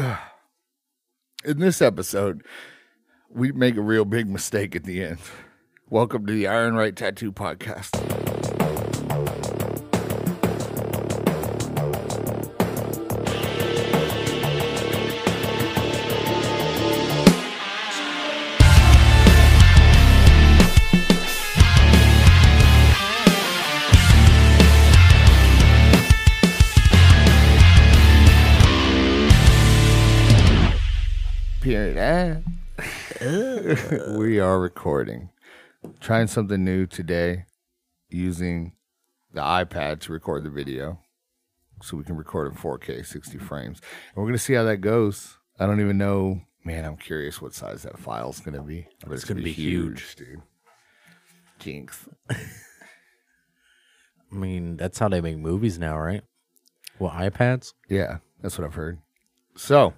In this episode, we make a real big mistake at the end. Welcome to the Iron Rite Tattoo Podcast. we are recording. Trying something new today using the iPad to record the video so we can record in 4K 60 frames. And we're going to see how that goes. I don't even know. Man, I'm curious what size that file's going to be. But It's gonna be huge. dude. Jinx. I mean, that's how they make movies now, right? Well, iPads. Yeah, that's what I've heard. So,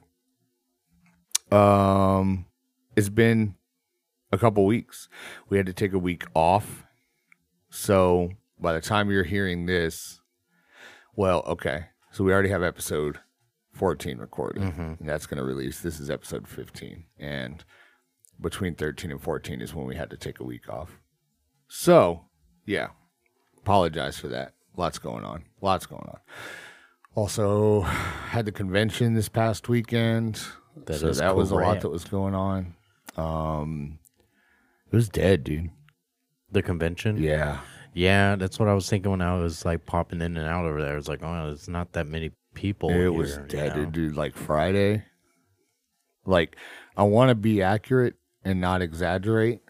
um, it's been a couple weeks. We had to take a week off. So, by the time you're hearing this, well, okay. So, we already have episode 14 recorded. And that's going to release. This is episode 15. And between 13 and 14 is when we had to take a week off. So, yeah, apologize for that. Lots going on. Lots going on. Also, had the convention this past weekend. That so that was a lot that was going on. Um, it was dead, dude. The convention. Yeah, Yeah, that's what I was thinking when I was like popping in and out over there. It's like, oh, there's not that many people. it here, was you dead, know? dude. Like Friday. Like, I want to be accurate and not exaggerate,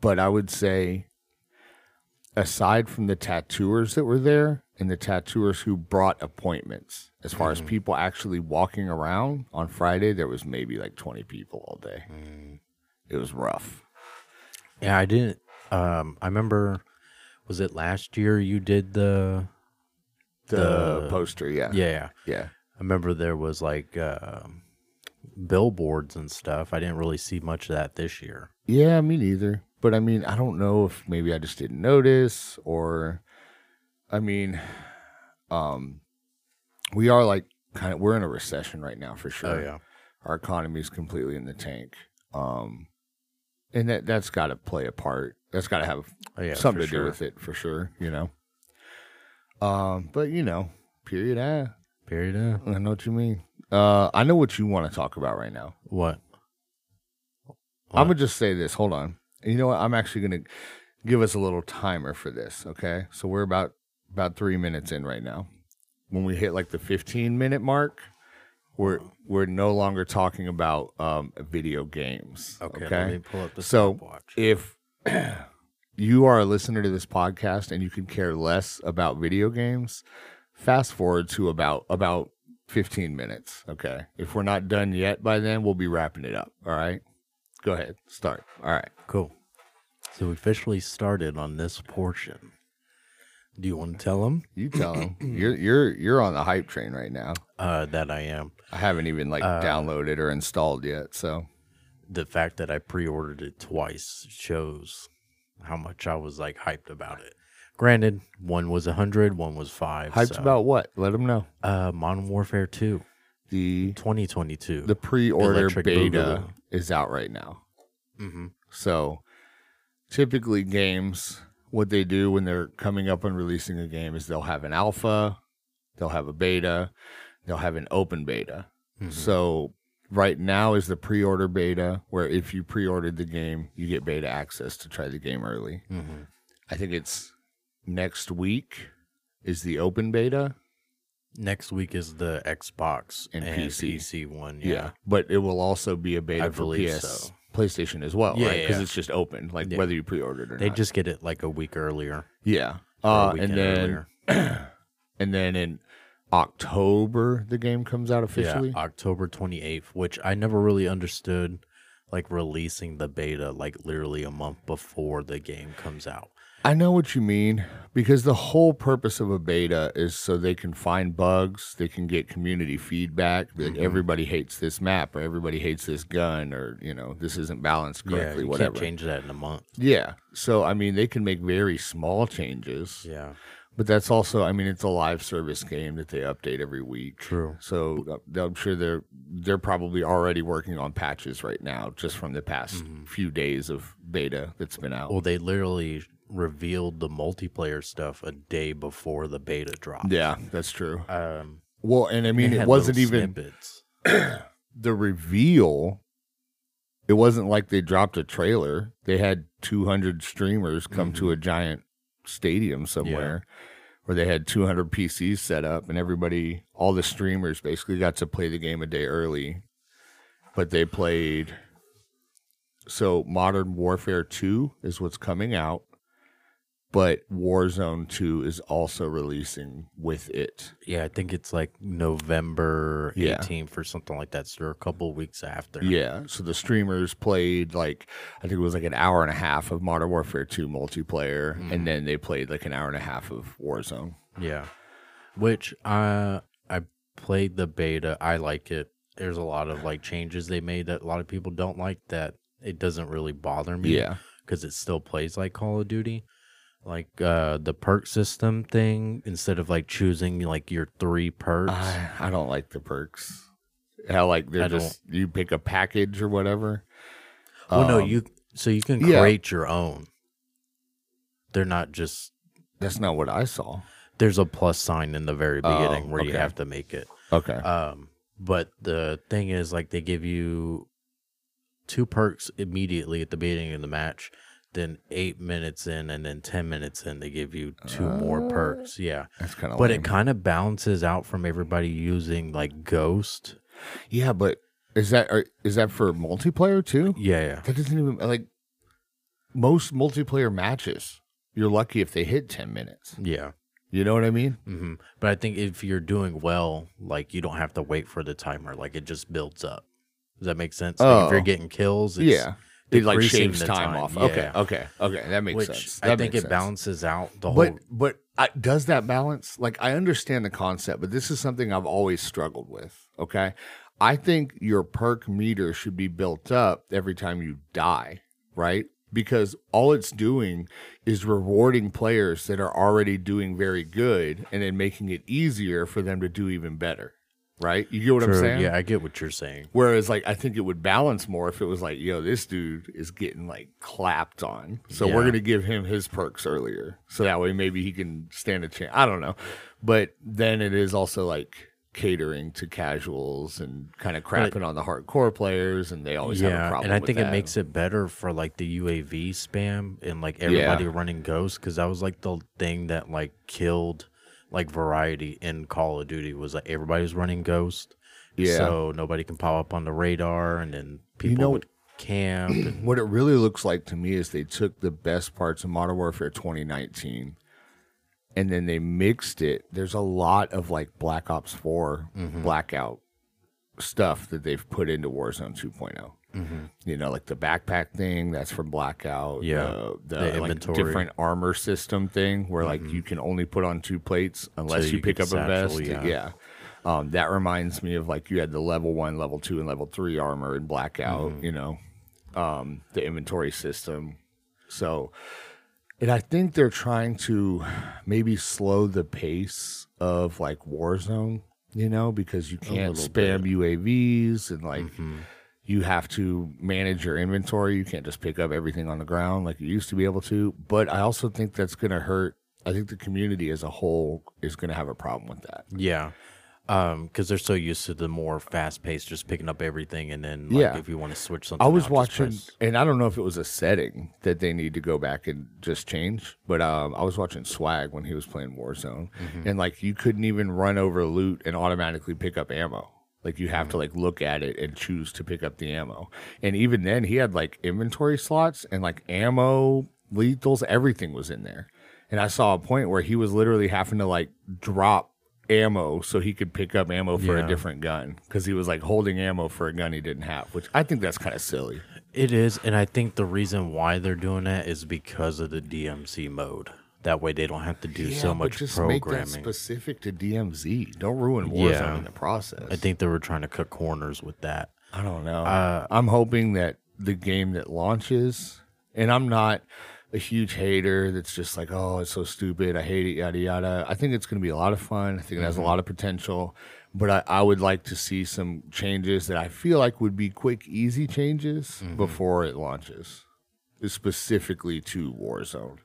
but I would say, aside from the tattooers that were there and the tattooers who brought appointments, as far as mm-hmm. people actually walking around on Friday, there was maybe like twenty people all day. Mm. It was rough. Yeah, I didn't. Um, I remember. Was it last year you did the? The, The- poster, yeah, Yeah, yeah. I remember there was like um billboards and stuff. I didn't really see much of that this year. Yeah, me neither. But I mean, I don't know if maybe I just didn't notice or I mean, um we are like kind of we're in a recession right now for sure. Oh yeah. Our economy is completely in the tank. Um and that that's got to play a part. That's got to have Oh yeah. something to sure. do with it for sure, you know. Um but you know, period ah, Period. uh, I know what you mean. Uh I know what you want to talk about right now. What? I'm gonna just say this. Hold on. You know what? I'm actually gonna give us a little timer for this. Okay, so we're about about three minutes in right now. When we hit like the 15 minute mark, we're we're no longer talking about um, video games. Okay. Okay. Let me pull up the So stopwatch. if you are a listener to this podcast and you can care less about video games, fast forward to about about 15 minutes. Okay. If we're not done yet by then, we'll be wrapping it up. All right. Go ahead. Start. All right. Cool. So we officially started on this portion. Do you want to tell them You tell them. you're you're you're on the hype train right now. uh, that I am? I haven't even like Uh, downloaded or installed yet. So The fact that I pre-ordered it twice shows how much I was like hyped about it. Granted, one was a hundred, one was five. hyped so- about what? Let them know. uh, Modern Warfare Two, The 2022. the pre-order Electric beta Boogaloo. is out right now. mm-hmm. So typically games what they do when they're coming up and releasing a game is they'll have an alpha, they'll have a beta, they'll have an open beta. Mm-hmm. So right now is the pre-order beta where if you pre-ordered the game, you get beta access to try the game early. Mm-hmm. I think it's next week is the open beta. Next week is the Xbox And and, PC. PC. one. Yeah. Yeah. But it will also be a beta I for PS so. PlayStation as well, Yeah, right? Because yeah. it's just open, like whether you pre-ordered or not. They not. just get it like a week earlier. yeah. Uh, and then and then in October the game comes out officially. October 28th, which I never really understood like releasing the beta like literally a month before the game comes out. I know what you mean because the whole purpose of a beta is so they can find bugs, they can get community feedback. Like Mhm. everybody hates this map, or everybody hates this gun, or you know this isn't balanced correctly. Yeah, you whatever. can't change that in a month. Yeah, so I mean they can make very small changes, Yeah. But that's also, I mean, it's a live service game that they update every week. True. So uh, I'm sure they're they're probably already working on patches right now, just from the past few days of beta that's been out. Well, they literally revealed the multiplayer stuff a day before the beta dropped. yeah, that's true. Um, Well, and I mean, it wasn't even the reveal. It wasn't like they dropped a trailer. They had 200 streamers come to a giant stadium somewhere where they had 200 PCs set up, and everybody, all the streamers basically got to play the game a day early. But they played. So, Modern Warfare 2 is what's coming out, but Warzone 2 is also releasing with it. Yeah, I think it's like November Yeah. 18th or something like that. So they're a couple weeks after. Yeah. So the streamers played like I think it was like an hour and a half of Modern Warfare 2 multiplayer, and mm-hmm. then they played like an hour and a half of Warzone. Yeah. Which I I played the beta. I like it. There's a lot of like changes they made that a lot of people don't like that it doesn't really bother me. Yeah. Because it still plays like Call of Duty. Like uh the perk system thing, instead of like choosing like your three perks. I, I don't like the perks. How like they're I just you pick a package or whatever. well no, Um, you so you can yeah. create your own. They're not just That's not what I saw. there's a plus sign in the very Oh, beginning where you have to make it. Okay. Um, but the thing is, like, they give you two perks immediately at the beginning of the match. Then eight minutes in, and then ten minutes in, they give you two more perks. Yeah, That's kind of. but it kind of balances out from everybody using like Ghost. yeah, but is that are, is that for multiplayer too? Yeah, yeah, That doesn't even like most multiplayer matches. You're lucky if they hit ten minutes. yeah. You know what I mean? hmm But I think if you're doing well, like you don't have to wait for the timer. Like it just builds up. Does that make sense? Like if Oh. you're getting kills, it's yeah. It like shaves the time, off. Yeah. Okay, okay, okay. That makes Which sense. I think it sense. balances out the whole. But but I, does that balance? Like I understand the concept, but this is something I've always struggled with. Okay, I think your perk meter should be built up every time you die, right? Because all it's doing is rewarding players that are already doing very good, and then making it easier for them to do even better. Right? You get what I'm saying? Yeah, I get what you're saying. Whereas, like, I think it would balance more if it was like, yo, this dude is getting like clapped on. So we're going to give him his perks earlier. So that way maybe he can stand a chance. I don't know. But then it is also like catering to casuals and kind of crapping on the hardcore players. And they always have a Yeah, problem and I think it makes it better for like the UAV spam and like everybody running ghosts because that was like the thing that like killed like variety in Call of Duty was like everybody was running Ghost. Yeah. So nobody can pop up on the radar, and then people know- would camp. and, What it really looks like to me is they took the best parts of Modern Warfare 2019 and then they mixed it. There's a lot of like Black Ops 4 Mm-hmm. blackout stuff that they've put into Warzone 2.0. You know, like the backpack thing that's from Blackout. Mm-hmm. Yeah, the, the, the like, inventory. Mm-hmm. different armor system thing where like you can only put on two plates unless you you pick up a vest. yeah. yeah. Um, that reminds me of like you had the level one, level two, and level three armor in Blackout. Mm-hmm. You know, um, the inventory system. So, and I think they're trying to maybe slow the pace of like Warzone. You know, because you can't spam UAVs and like Mm-hmm. You have to manage your inventory. You can't just pick up everything on the ground like you used to be able to. But I also think that's going to hurt. I think the community as a whole is going to have a problem with that. yeah. Um, because they're so used to the more fast paced, just picking up everything, and then like, Yeah. if you want to switch something, I was out, watching, press- and I don't know if it was a setting that they need to go back and just change, but um, I was watching Swagg when he was playing Warzone, Mm-hmm. and like you couldn't even run over loot and automatically pick up ammo. Like you have to mm-hmm. like look at it and choose to pick up the ammo. And even then, he had like inventory slots and like ammo, lethals, everything was in there. And I saw a point where he was literally having to like drop ammo so he could pick up ammo for Yeah. a different gun because he was like holding ammo for a gun he didn't have, which I think that's kind of silly. It is, and I think the reason why they're doing that is because of the DMZ mode. That way, they don't have to do so but much just make that specific to DMZ. Don't ruin Warzone Yeah. in the process. I think they were trying to cut corners with that. I don't know. Uh, I'm hoping that the game that launches, and I'm not. a huge hater that's just like, oh, it's so stupid. I hate it, yada, yada. I think it's going to be a lot of fun. I think it has a lot of potential. But I, I would like to see some changes that I feel like would be quick, easy changes before it launches, specifically to Warzone.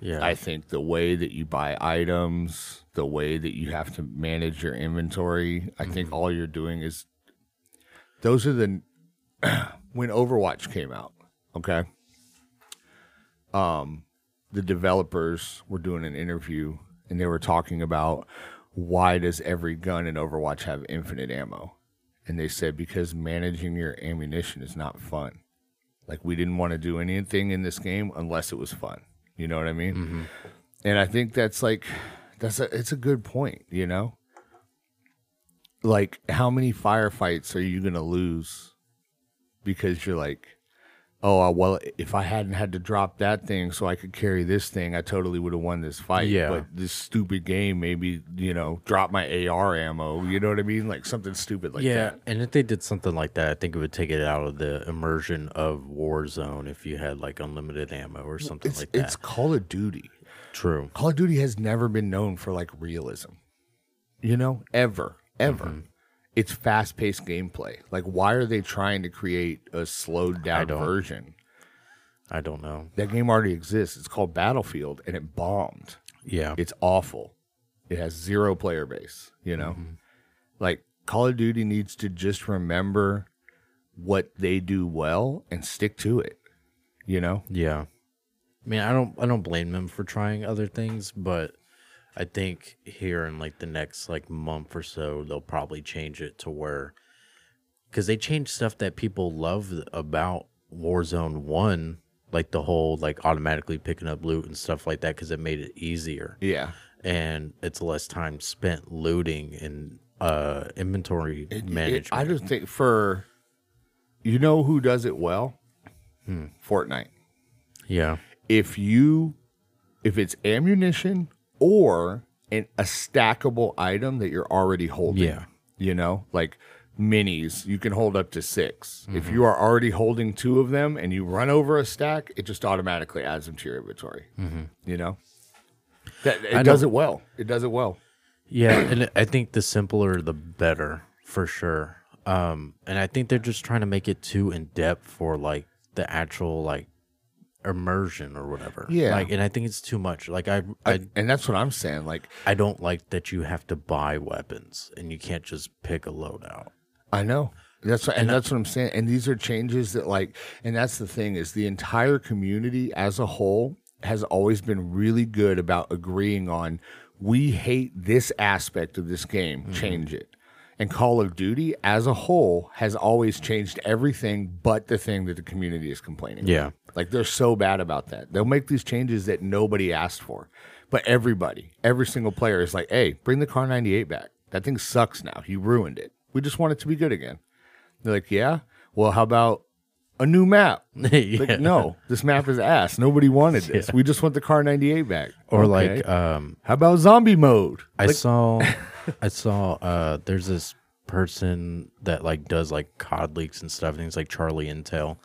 Yeah. I think the way that you buy items, the way that you have to manage your inventory, I think all you're doing is those are the when Overwatch came out, okay? Um the developers were doing an interview and they were talking about why does every gun in Overwatch have infinite ammo? And they said because managing your ammunition is not fun. Like we didn't want to do anything in this game unless it was fun. You know what I mean? Mm-hmm. And I think that's like that's a it's a good point, you know? Like how many firefights are you going to lose because you're like Oh uh, well, if I hadn't had to drop that thing so I could carry this thing, I totally would have won this fight. Yeah. But this stupid game maybe you know drop my AR ammo. You know what I mean? Like something stupid like yeah, that. and if they did something like that, I think it would take it out of the immersion of Warzone if you had like unlimited ammo or something It's like that. it's Call of Duty. True. Call of Duty has never been known for like realism. You know, ever, ever. Mm-hmm. It's fast paced gameplay. Like, why are they trying to create a slowed down don't- version? I don't know. That game already exists. It's called Battlefield and it bombed. Yeah. It's awful. It has zero player base, you know? Mm-hmm. Like, Call of Duty needs to just remember what they do well and stick to it, you know? Yeah. I mean, I don't I don't blame them for trying other things, but I think here in like the next like month or so they'll probably change it to where cuz they changed stuff that people loved about Warzone 1, like the whole like automatically picking up loot and stuff like that cuz it made it easier Yeah. and it's less time spent looting and uh inventory It- management. I just think for you know who does it well? Hmm. Fortnite. yeah. If you if it's ammunition or an, a stackable item that you're already holding. Yeah. You know, like minis, you can hold up to 6 If Mm-hmm. you are already holding two of them and you run over a stack, it just automatically adds them to your inventory. You know? That it Mm-hmm. I does it well. It does it well. Yeah, and I think the simpler the better for sure. Um, and I think they're just trying to make it too in depth for like the actual like immersion or whatever. Yeah. like, and I think it's too much. Like I, I, I, and that's what I'm saying. Like I don't like that you have to buy weapons and you can't just pick a loadout. I know. That's what, and that's what I'm saying. And these are changes that like, and that's the thing is the entire community as a whole has always been really good about agreeing on we hate this aspect of this game, mm-hmm. change it. And Call of Duty as a whole has always changed everything but the thing that the community is complaining. Yeah. about. Like they're so bad about that. They'll make these changes that nobody asked for. But everybody, every single player is like, hey, bring the Kar98 back. That thing sucks now. You ruined it. We just want it to be good again. They're like, yeah? Well, how about a new map? yeah. Like, no, this map is ass. Nobody wanted this. We just want the Kar98 back. Or Okay. like, um, how about zombie mode? I Like, saw, I saw. Uh, there's this person that like does like COD leaks and stuff. Think it's like Charlie Intel.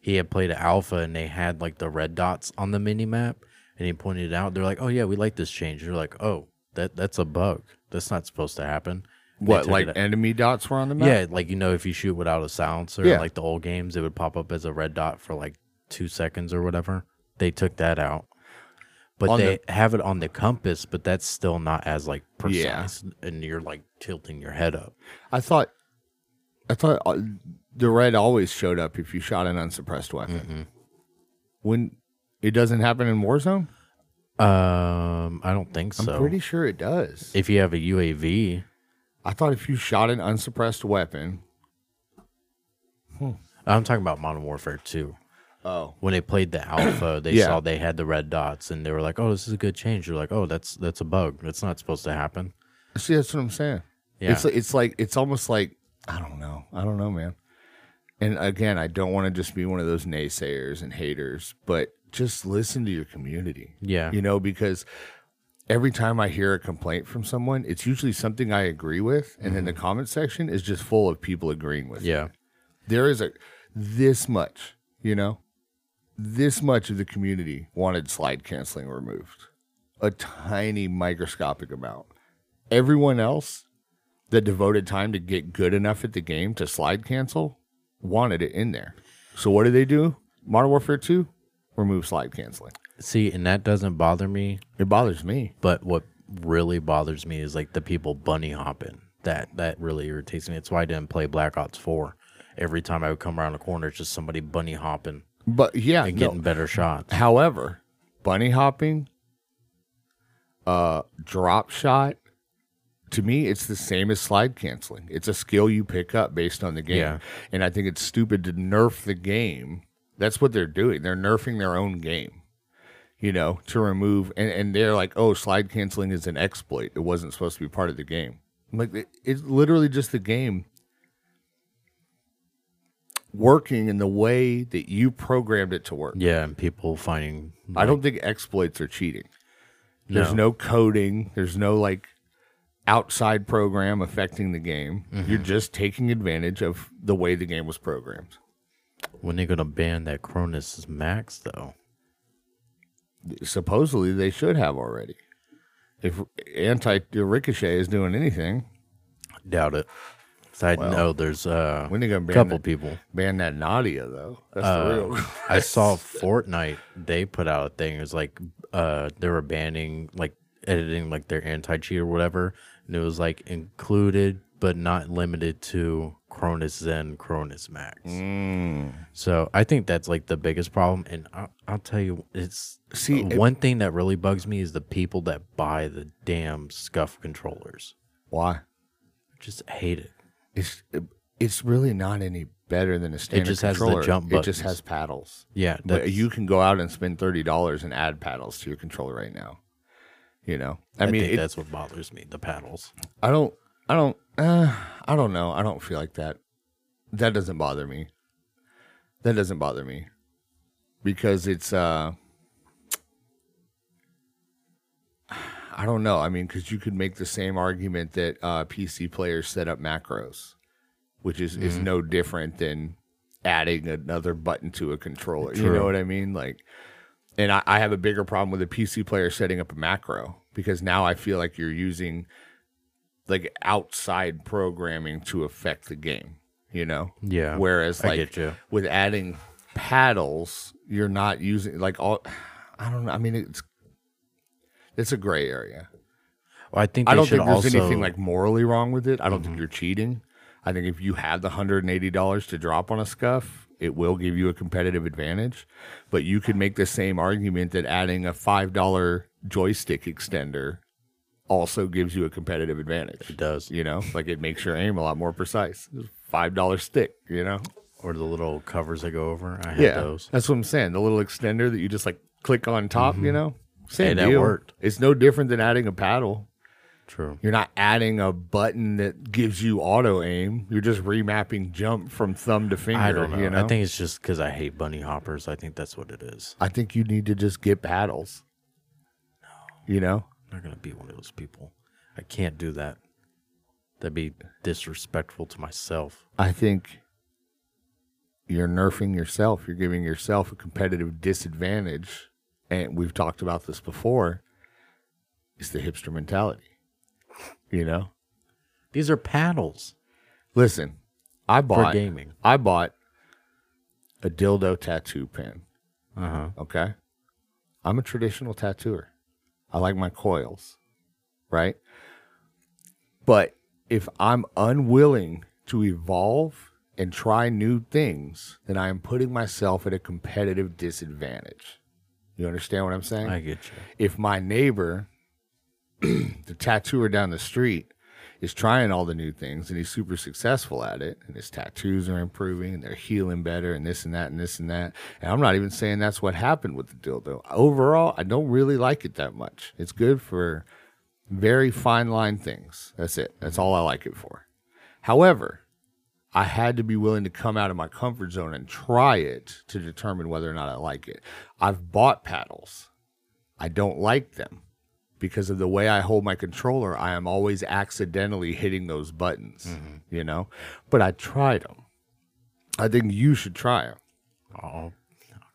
He had played alpha and they had like the red dots on the mini map, and he pointed it out. They're like, "Oh yeah, we like this change." They're like, "Oh, that that's a bug. That's not supposed to happen." They what, took like it- enemy dots were on the map? yeah, like you know, if you shoot without a silencer, Yeah. like the old games, it would pop up as a red dot for like two seconds or whatever. They took that out, but they have it on the compass, but that's still not as like Yeah. precise, and you're like tilting your head up. I thought, I thought uh, the red always showed up if you shot an unsuppressed weapon. When it doesn't happen in Warzone, Um, I don't think so. I'm pretty sure it does. if you have a UAV, I thought if you shot an unsuppressed weapon, I'm talking about Modern Warfare 2. Oh, When they played the alpha, they Yeah. saw they had the red dots, and they were like, "Oh, this is a good change." You're like, "Oh, that's that's a bug. That's not supposed to happen." see, that's what I'm saying. Yeah. It's it's like it's almost like I don't know, I don't know, man. And again, I don't want to just be one of those naysayers and haters, but just listen to your community. Yeah. you know, because every time I hear a complaint from someone, it's usually something I agree with, and then the mm-hmm. comment section is just full of people agreeing with. it. Yeah. there is a this much, you know, this much of the community wanted slide canceling removed. A tiny microscopic amount. Everyone else that devoted time to get good enough at the game to slide cancel wanted it in there. So what did they do? Modern Warfare 2 remove slide canceling. See, and that doesn't bother me. It bothers me. But what really bothers me is like the people bunny hopping. That that really irritates me. It's why I didn't play Black Ops Four. Every time I would come around a corner, it's just somebody bunny hopping But yeah, and no. getting better shots. However, bunny hopping, uh, drop shot, to me, it's the same as slide canceling. It's a skill you pick up based on the game. Yeah. And I think it's stupid to nerf the game. That's what they're doing. They're nerfing their own game, you know, to remove, and, and they're like, oh, slide canceling is an exploit. It wasn't supposed to be part of the game. I'm like, it- it's literally just the game working in the way that you programmed it to work. Yeah, and people finding. I don't think exploits are cheating. There's No. no coding. There's no like outside program affecting the game. Mm-hmm. You're just taking advantage of the way the game was programmed. When they're gonna ban that Cronus Max though? Supposedly they should have already. If anti Ricochet is doing anything, Doubt it. I Well, know there's uh, when they gonna a ban couple that, people. ban that Nadia though? That's Uh, the real. I saw Fortnite. They put out a thing. It was like uh, they were banning like editing like their anti cheat or whatever, and it was like included but not limited to Cronus Zen, Cronus Max. Mm. So I think that's like the biggest problem. And I'll, I'll tell you, it's See, it- one thing that really bugs me is the people that buy the damn SCUF controllers. Why? Just hate it. It's it's really not any better than a standard just has the controller. jump It just buttons. has paddles. Yeah, But that's, you can go out and spend thirty dollars and add paddles to your controller right now. You know, I, I, mean, think it, that's what bothers me. The paddles. I don't, I don't, uh, I don't know. I don't feel like that. That doesn't bother me. That doesn't bother me because it's, uh, I don't know. I mean, because you could make the same argument that uh, PC players set up macros, which is is no different than adding another button to a controller. You know what I mean? Like, and I, I have a bigger problem with a PC player setting up a macro because now I feel like you're using like outside programming to affect the game. You know? Yeah, Whereas like with adding paddles, you're not using like all. I don't know. I mean, it's it's a gray area. Well, I think I don't think there's also, anything like morally wrong with it. I don't think Mm-hmm. you're cheating. I think if you have the hundred and eighty dollars to drop on a SCUF, it will give you a competitive advantage. But you could make the same argument that adding a five dollar joystick extender also gives you a competitive advantage. It does. You know, like it makes your aim a lot more precise. Five dollar stick. You know. or the little covers that go over. I had Yeah, those. that's what I'm saying. The little extender that you just like click on top. You know, same Mm-hmm. Hey, that deal. worked. It's no different than adding a paddle. True. You're not adding a button that gives you auto aim. You're just remapping jump from thumb to finger. I don't know. You know? I think it's just because I hate bunny hoppers. I think that's what it is. I think you need to just get paddles. No. You know? I'm not gonna be one of those people. I can't do that. That'd be disrespectful to myself. I think you're nerfing yourself. You're giving yourself a competitive disadvantage. And we've talked about this before. It's the hipster mentality. You know? These are paddles Listen, I bought gaming. I bought a dildo tattoo pen. Uh huh. Okay. I'm a traditional tattooer. I like my coils, right? But if I'm unwilling to evolve and try new things, then I am putting myself at a competitive disadvantage. You understand what I'm saying? I get you. if my neighbor, the tattooer down the street, is trying all the new things and he's super successful at it, and his tattoos are improving and they're healing better, and this and that and this and that. And I'm not even saying that's what happened with the dildo. Overall, I don't really like it that much. It's good for very fine line things. That's it. That's all I like it for. However, I had to be willing to come out of my comfort zone and try it to determine whether or not I like it. I've bought paddles. I don't like them because of the way I hold my controller. I am always accidentally hitting those buttons, mm-hmm. you know. But I tried them. I think you should try them. I'll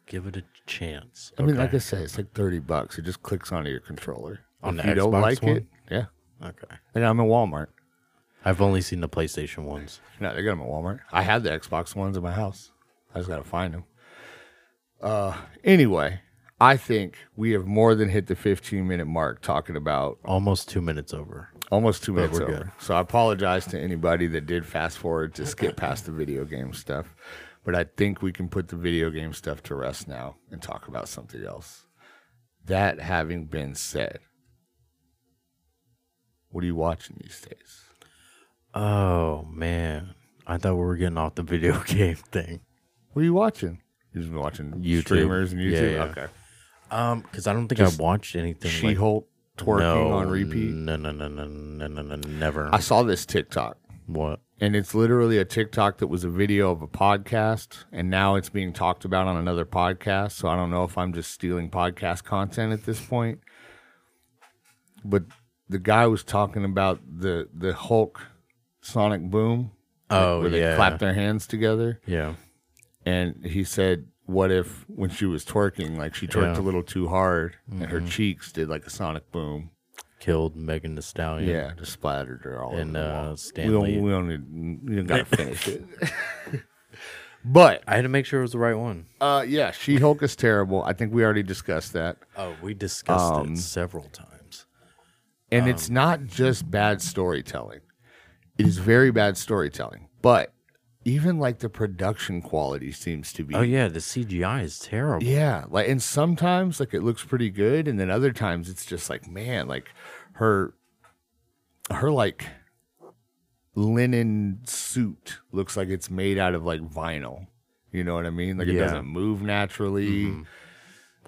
give it a chance. I mean, like I said, it's like thirty bucks. It just clicks onto your controller. On if the you don't Xbox like one? it, yeah. okay. And I'm in Walmart. I've only seen the PlayStation ones. No, they got them at Walmart. I had the Xbox ones in my house. I just got to find them. Uh, anyway, I think we have more than hit the 15 minute mark talking about Almost two minutes over. almost two minutes we're over. good. So I apologize to anybody that did fast forward to skip past the video game stuff. But I think we can put the video game stuff to rest now and talk about something else. That having been said, what are you watching these days? Oh man, I thought we were getting off the video game thing. What are you watching? You just been watching YouTube. streamers and Yeah, YouTube. yeah. Okay. Um, because I don't think Just I watched anything. She like, Hulk twerking no, on repeat. No, no, no, no, no, no, no, never. I saw this TikTok, what? and it's literally a TikTok that was a video of a podcast, and now it's being talked about on another podcast. So I don't know if I'm just stealing podcast content at this point. But the guy was talking about the the Hulk Sonic Boom. Oh where they yeah, clap their hands together, yeah. and he said, "What if when she was twerking, like she twerked Yeah. Mm-hmm. a little too hard, and her cheeks did like a Sonic Boom." Killed Megan Thee Stallion. Yeah, just splattered her all And, over the uh, wall. Stan we don't, we don't, need, we don't gotta finish it. but I had to make sure it was the right one. uh, yeah, She Hulk is terrible. I think we already discussed that, Oh, we discussed Um, it several times. and it's not just bad storytelling. It is very bad storytelling, but even like the production quality seems to be. Oh yeah, the CGI is terrible. Yeah, like and sometimes like it looks pretty good, and then other times it's just like man, like her, her like linen suit looks like it's made out of like vinyl. You know what I mean? Like it Yeah. Mm-hmm. doesn't move naturally.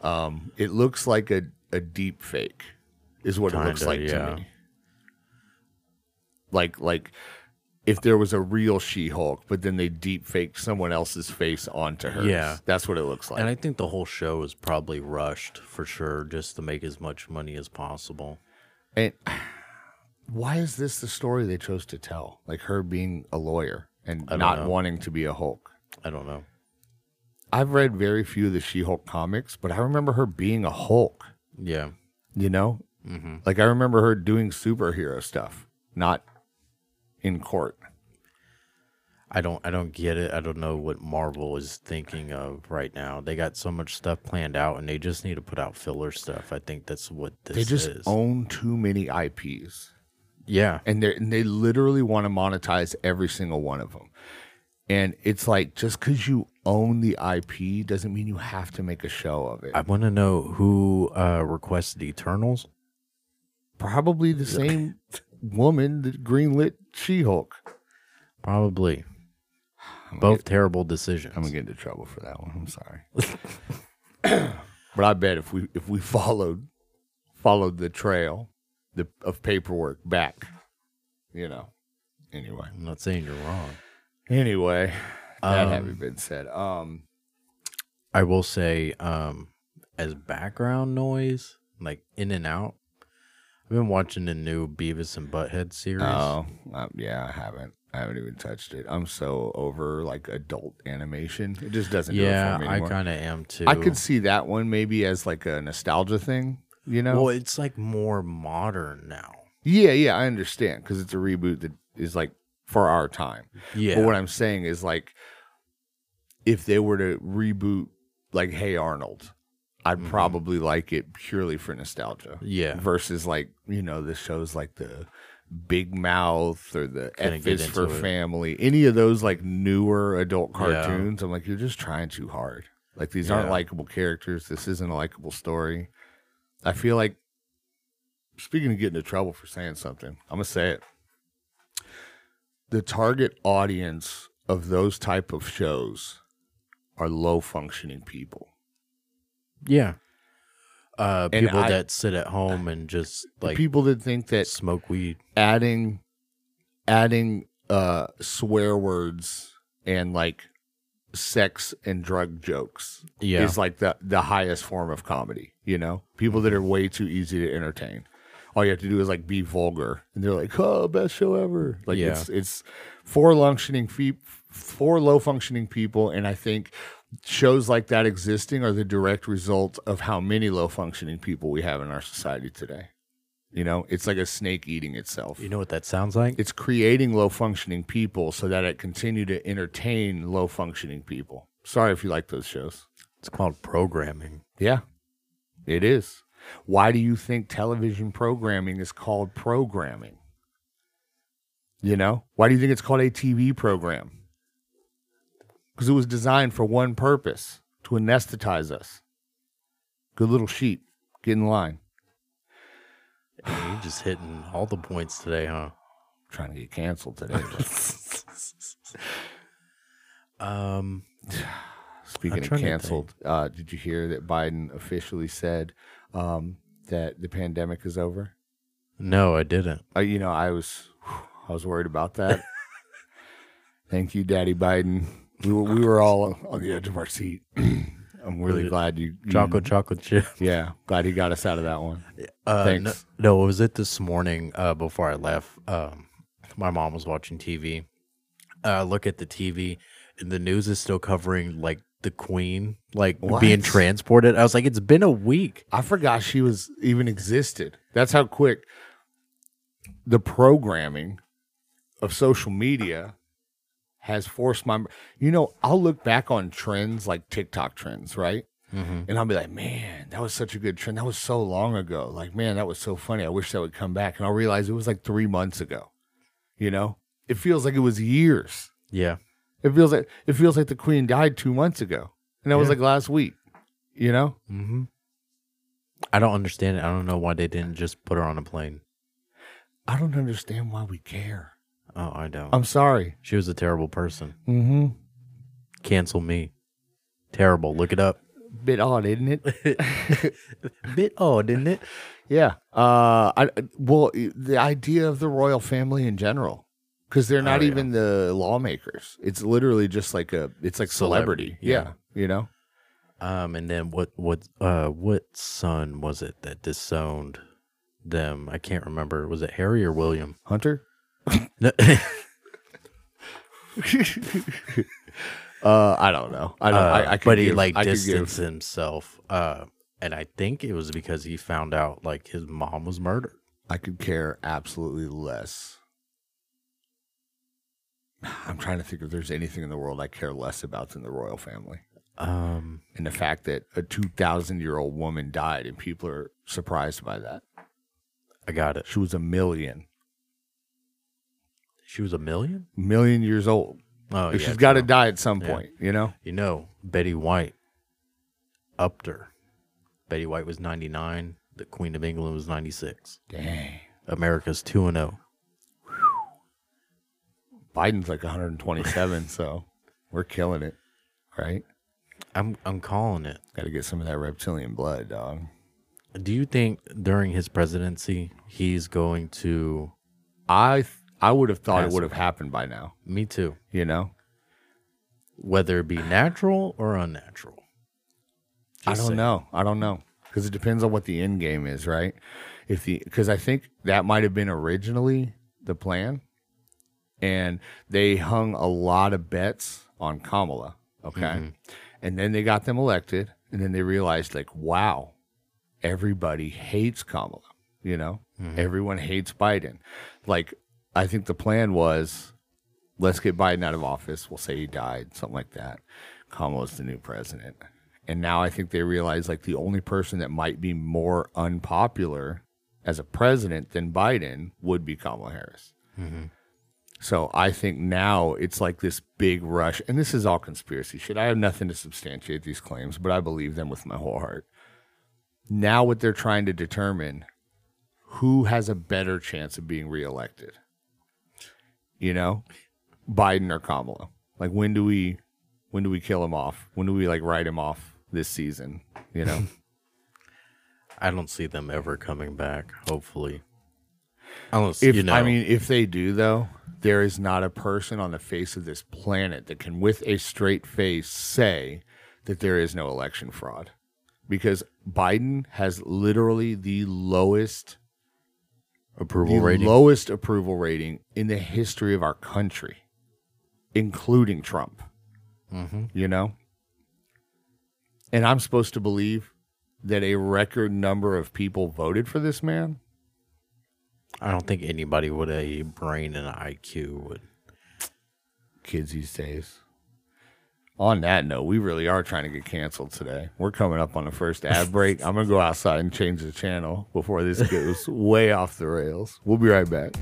Um, it looks like a a deep fake, is what it looks like yeah. to me. Like like. If there was a real She-Hulk, but then they deep faked someone else's face onto her, Yeah. that's what it looks like. And I think the whole show is probably rushed for sure, just to make as much money as possible. And why is this the story they chose to tell? Like her being a lawyer and not know. wanting to be a Hulk. I don't know. I've read very few of the She Hulk comics, but I remember her being a Hulk, Yeah, you know? Mm-hmm. Like I remember her doing superhero stuff, not in court. I don't. I don't get it. I don't know what Marvel is thinking of right now. They got so much stuff planned out, and they just need to put out filler stuff. I think that's what this They just is. own too many IPs. yeah, And, they and they literally want to monetize every single one of them. And it's like just because you own the IP doesn't mean you have to make a show of it. I want to know who uh, requested Eternals. probably the same woman that greenlit She Hulk. Probably. Both terrible decisions. I'm gonna get into trouble for that one. I'm sorry, but I bet if we if we followed followed the trail the, of paperwork back, you know. Anyway, I'm not saying you're wrong. anyway, that Um, having been said, um, I will say, um, as background noise, like in and out. I've been watching the new Beavis and Butthead series. oh, uh, yeah, I haven't. I haven't even touched it. I'm so over like adult animation. It just doesn't. do it yeah, for me I kind of am too. I could see that one maybe as like a nostalgia thing. You know, Well, it's like more modern now. Yeah, yeah, I understand because it's a reboot that is like for our time. Yeah. But what I'm saying is like, if they were to reboot like Hey Arnold, I'd Mm-hmm. probably like it purely for nostalgia. Yeah. Versus like you know the shows like the Big Mouth or the Couldn't F is for it. Family, any of those like newer adult Yeah. cartoons. I'm like, you're just trying too hard. Like these aren't likable characters. This isn't a likable story. I feel like speaking of getting into trouble for saying something, I'm gonna say it. The target audience of those type of shows are low functioning people. Yeah. Uh, And people I- that sit at home and just The like people that think that smoke weed. adding adding uh swear words and like sex and drug jokes Yeah. is like the the highest form of comedy, you know? People that are way too easy to entertain. All you have to do is like be vulgar and they're like, "Oh, best show ever." Like Yeah. it's it's for functioning fe- for low functioning people and I think shows like that existing are the direct result of how many low functioning people we have in our society today. You know, it's like a snake eating itself. You know what that sounds like? It's creating low functioning people so that it continue to entertain low functioning people. Sorry if you like those shows. It's called programming. Yeah, it is. Why do you think television programming is called programming? You know, why do you think it's called a TV program? Because it was designed for one purpose to anesthetize us. Good little sheep, get in line. Hey, you just hitting all the points today, huh? I'm trying to get canceled today. Um, Speaking of canceled, uh, did you hear that Biden officially said um, that the pandemic is over? no, I didn't. Uh, you know, I was I was worried about that. Thank you, Daddy Biden. We were we were all on the edge of our seat. I'm really glad you, you Chocolate, chocolate chip. Yeah, glad he got us out of that one. Uh, Thanks. No, no, it was it this morning uh, before I left. Um, my mom was watching TV. Uh, look at the TV, and the news is still covering like the Queen, like What? being transported. I was like, it's been a week. I forgot she was even existed. That's how quick the programming of social media has forced my. You know, I'll look back on trends like TikTok trends, right? And I'll be like, man, that was such a good trend. That was so long ago. Like, man, that was so funny. I wish that would come back. And I'll realize it was like three months ago. You know, it feels like it was years. Yeah, It feels like it feels like the queen died two months ago, and that was like last week. You know, mm-hmm. I don't understand it. I don't know why they didn't just put her on a plane. I don't understand why we care. Oh, I don't. I'm sorry. she was a terrible person. Mm-hmm. Cancel me. Terrible. Look it up. Bit odd, isn't it? Bit odd, isn't it? yeah. Uh, I well, the idea of the royal family in general, because they're not Oh, yeah. even the lawmakers. It's literally just like a. It's like celebrity. Celebrity, Yeah. yeah. You know. Um, and then what? What? Uh, what son was it that disowned them? I can't remember. Was it Harry or William? Hunter. Uh, I don't know. I don't. uh, I, I could but he give- like I distanced himself. Uh, and I think it was because he found out like his mom was murdered. I could care absolutely less. I'm trying to think if there's anything in the world I care less about than the royal family. Um, And the fact that a 2,000 year old woman died and people are surprised by that. I got it. She was a million, She was a million. million years old. Oh, yeah, She's got to die at some point, you know? You know, Betty White upped her. Betty White was ninety nine. The Queen of England was ninety six. Dang. America's two and oh. zero. Biden's like 127, so we're killing it, right? I'm I'm calling it. Got to get some of that reptilian blood, dog. Do you think during his presidency he's going to? I I would have thought it would have happened by now, Me too. you know? Whether it be natural or unnatural. I don't saying. know. I don't know because it depends on what the end game is, right? If the because I think that might have been originally the plan, and they hung a lot of bets on Kamala. Okay, mm-hmm. and then they got them elected, and then they realized like, wow, everybody hates Kamala. You know, mm-hmm. everyone hates Biden. Like, I think the plan was, let's get Biden out of office. We'll say he died, something like that. Kamala's the new president. And now I think they realize like the only person that might be more unpopular as a president than Biden would be Kamala Harris. Mm-hmm. So I think now it's like this big rush, and this is all conspiracy shit. I have nothing to substantiate these claims, but I believe them with my whole heart. Now, what they're trying to determine who has a better chance of being reelected, you know, Biden or Kamala. Like when do we, when do we kill him off? When do we like write him off this season? You know, I don't see them ever coming back. Hopefully, unless if you know. I mean, if they do though, there is not a person on the face of this planet that can, with a straight face, say that there is no election fraud, because Biden has literally the lowest approval the rating. lowest approval rating in the history of our country, including Trump. Mm-hmm. You know, and I'm supposed to believe that a record number of people voted for this man. I don't think anybody with a brain and an IQ would. Kids these days. On that note, we really are trying to get canceled today. We're coming up on the first ad break. I'm gonna go outside and change the channel before this goes way off the rails. We'll be right back.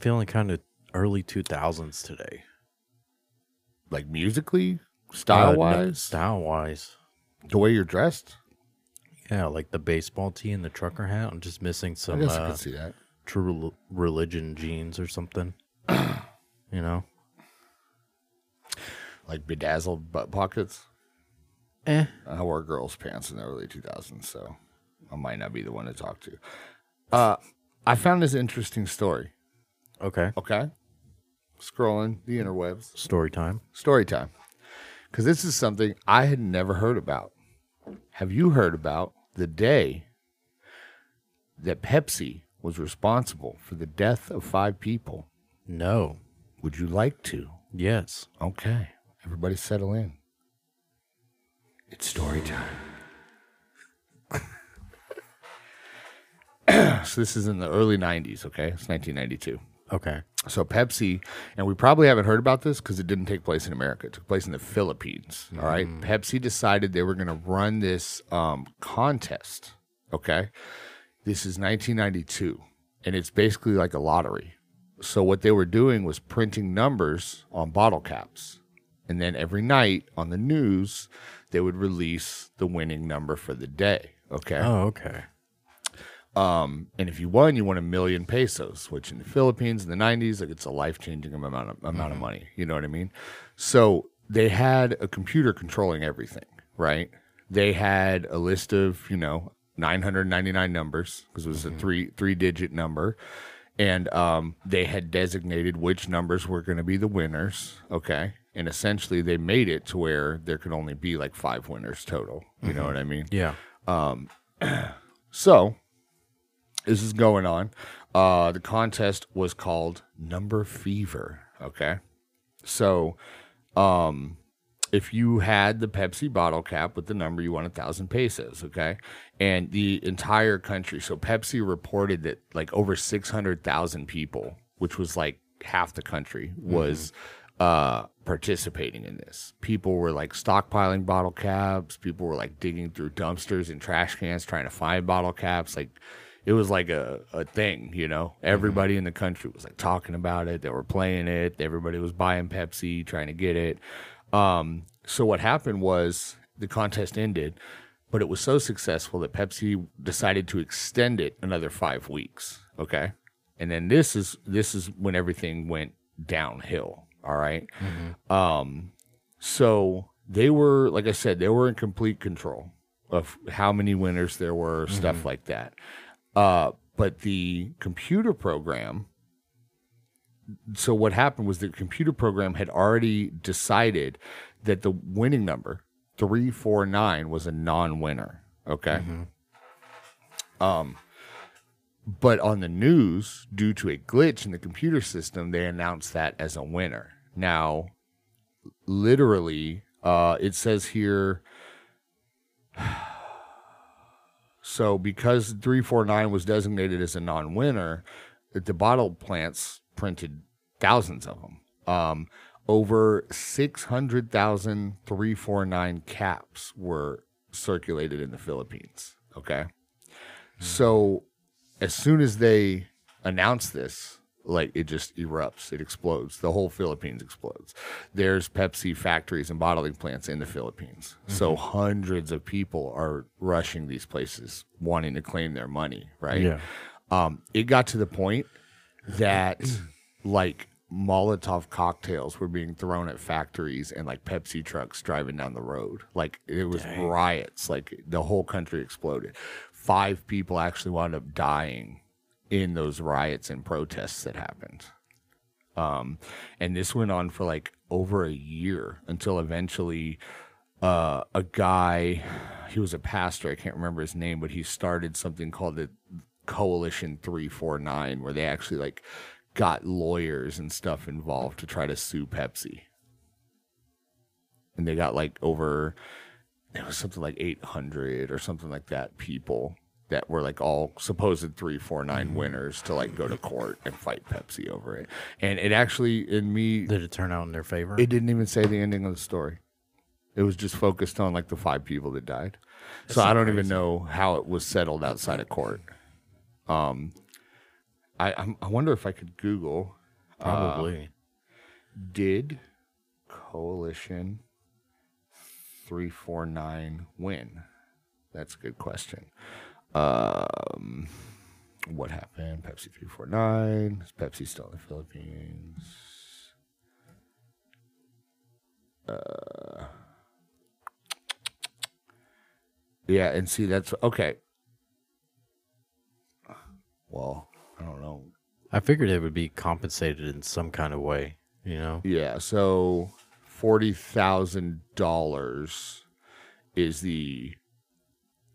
Feeling kind of early 2000s today. Like musically, style wise, Style wise. the way you're dressed. Yeah, like the baseball tee and the trucker hat. I'm just missing I some guess I uh, can see that. true rel- religion jeans or something. you know? Like bedazzled butt pockets. Eh. I wore girls' pants in the early 2000s, so I might not be the one to talk to. Uh, I found this interesting story. Okay. Okay, scrolling the interwebs, Story time. story time, because this is something I had never heard about. Have you heard about the day that Pepsi was responsible for the death of five people? No. Would you like to? Yes. Okay, everybody settle in. It's story time. so this is in the early 90s, okay? It's 1992. Okay. So Pepsi, and we probably haven't heard about this because it didn't take place in America. It took place in the Philippines. All right. Pepsi decided they were going to run this um, contest. Okay. This is 1992, and it's basically like a lottery. So what they were doing was printing numbers on bottle caps, and then every night on the news they would release the winning number for the day. Okay. Oh, okay. Um, and if you won, you won a million pesos, which in the Philippines in the '90s, like it's a life changing amount of amount of money. You know what I mean? So they had a computer controlling everything, right? They had a list of you know 999 numbers because it was a three three digit number, and um, they had designated which numbers were going to be the winners. Okay. And essentially, they made it to where there could only be like five winners total. You know what I mean? Yeah. So this is going on. Uh, the contest was called Number Fever. Okay. So um, if you had the Pepsi bottle cap with the number, you won a thousand pesos. Okay. And the entire country. So Pepsi reported that like over 600,000 people, which was like half the country, was uh participating in this. People were like stockpiling bottle caps, people were like digging through dumpsters and trash cans trying to find bottle caps. Like it was like a, a thing, you know. Everybody in the country was like talking about it. They were playing it. Everybody was buying Pepsi, trying to get it. Um, so what happened was the contest ended, but it was so successful that Pepsi decided to extend it another five weeks. Okay, and then this is this is when everything went downhill. All right? Um, so they were, like I said, they were in complete control of how many winners there were, stuff like that. Uh, but the computer program. So what happened was the computer program had already decided that the winning number three four nine was a non-winner. Okay. Um, but on the news, due to a glitch in the computer system, they announced that as a winner. Now, literally, uh, it says here. So, because 349 was designated as a non winner, the bottle plants printed thousands of them. Um, over 600,000 349 caps were circulated in the Philippines. Okay. So, as soon as they announced this, like it just erupts, it explodes. The whole Philippines explodes. There's Pepsi factories and bottling plants in the Philippines. So hundreds of people are rushing these places wanting to claim their money, right? Yeah. Um, it got to the point that like Molotov cocktails were being thrown at factories and like Pepsi trucks driving down the road. Like it was riots. Like the whole country exploded. Five people actually wound up dying in those riots and protests that happened. Um, and this went on for like over a year until eventually uh, a guy, he was a pastor, I can't remember his name, but he started something called the Coalition 349, where they actually like got lawyers and stuff involved to try to sue Pepsi. And they got like over, it was something like 800 or something like that people that were like all supposed 349 winners to like go to court and fight Pepsi over it. And it actually, in me, Did it turn out in their favor? it didn't even say the ending of the story. It was just focused on like the five people that died. so I don't even know how it was settled outside of court. Um, I I'm, I wonder if I could Google Probably. did coalition three four nine win? That's a good question. Um, what happened? Pepsi three four nine. Is Pepsi still in the Philippines? Yeah, and see that's okay. Well, I don't know. I figured it would be compensated in some kind of way. You know. Yeah, so forty thousand dollars is the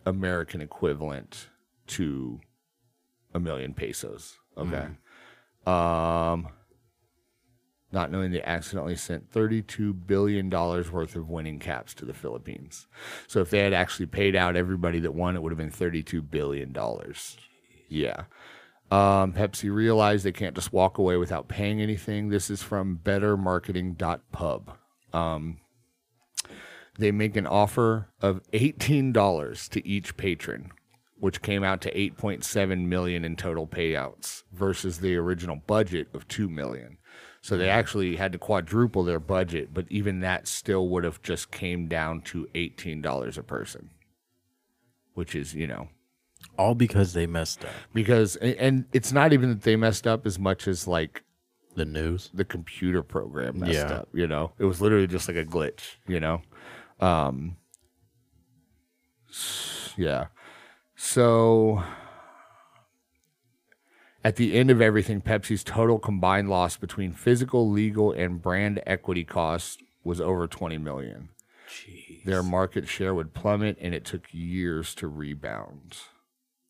American equivalent to a million pesos. Okay. Um not knowing they accidentally sent $32 billion worth of winning caps to the Philippines. So if they had actually paid out everybody that won, it would have been $32 billion. Yeah. Um, Pepsi realized they can't just walk away without paying anything. This is from bettermarketing.pub. Um, they make an offer of $18 to each patron, which came out to 8.7 million in total payouts versus the original budget of 2 million. So they actually had to quadruple their budget, but even that still would have just came down to $18 a person, which is, you know, All because they messed up because and- it's not even that they messed up as much as like the news. the computer program messed Yeah. up you know it was literally just like a glitch you know um yeah. So at the end of everything pepsi's total combined loss between physical legal and brand equity costs was over 20 million. Jeez. their market share would plummet and it took years to rebound.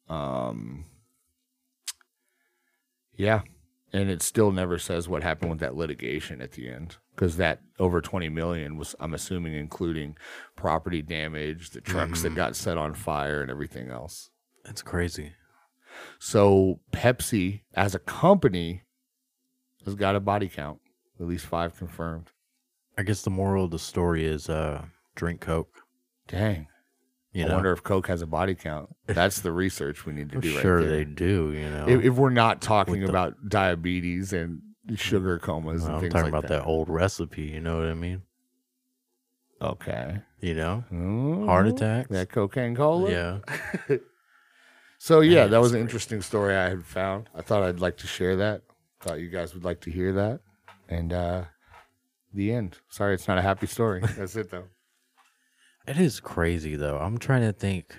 Um yeah and it still never says what happened with that litigation at the end because that over 20 million was i'm assuming including property damage the trucks that got set on fire and everything else That's crazy. so pepsi as a company has got a body count at least five confirmed I guess the moral of the story is uh drink Coke. dang You i wonder if coke has a body count that's the research we need to do right sure there. they do, you know. if, if we're not talking the- about diabetes and sugar comas Well, and I'm talking like about that. old recipe, you know what I mean? Okay. You know? Oh, Heart attacks. That cocaine cola. Yeah. So yeah, Man, that was an interesting story I had found. I thought I'd like to share that. Thought you guys would like to hear that. And uh the end. Sorry, it's not a happy story. That's it though. It is crazy though. I'm trying to think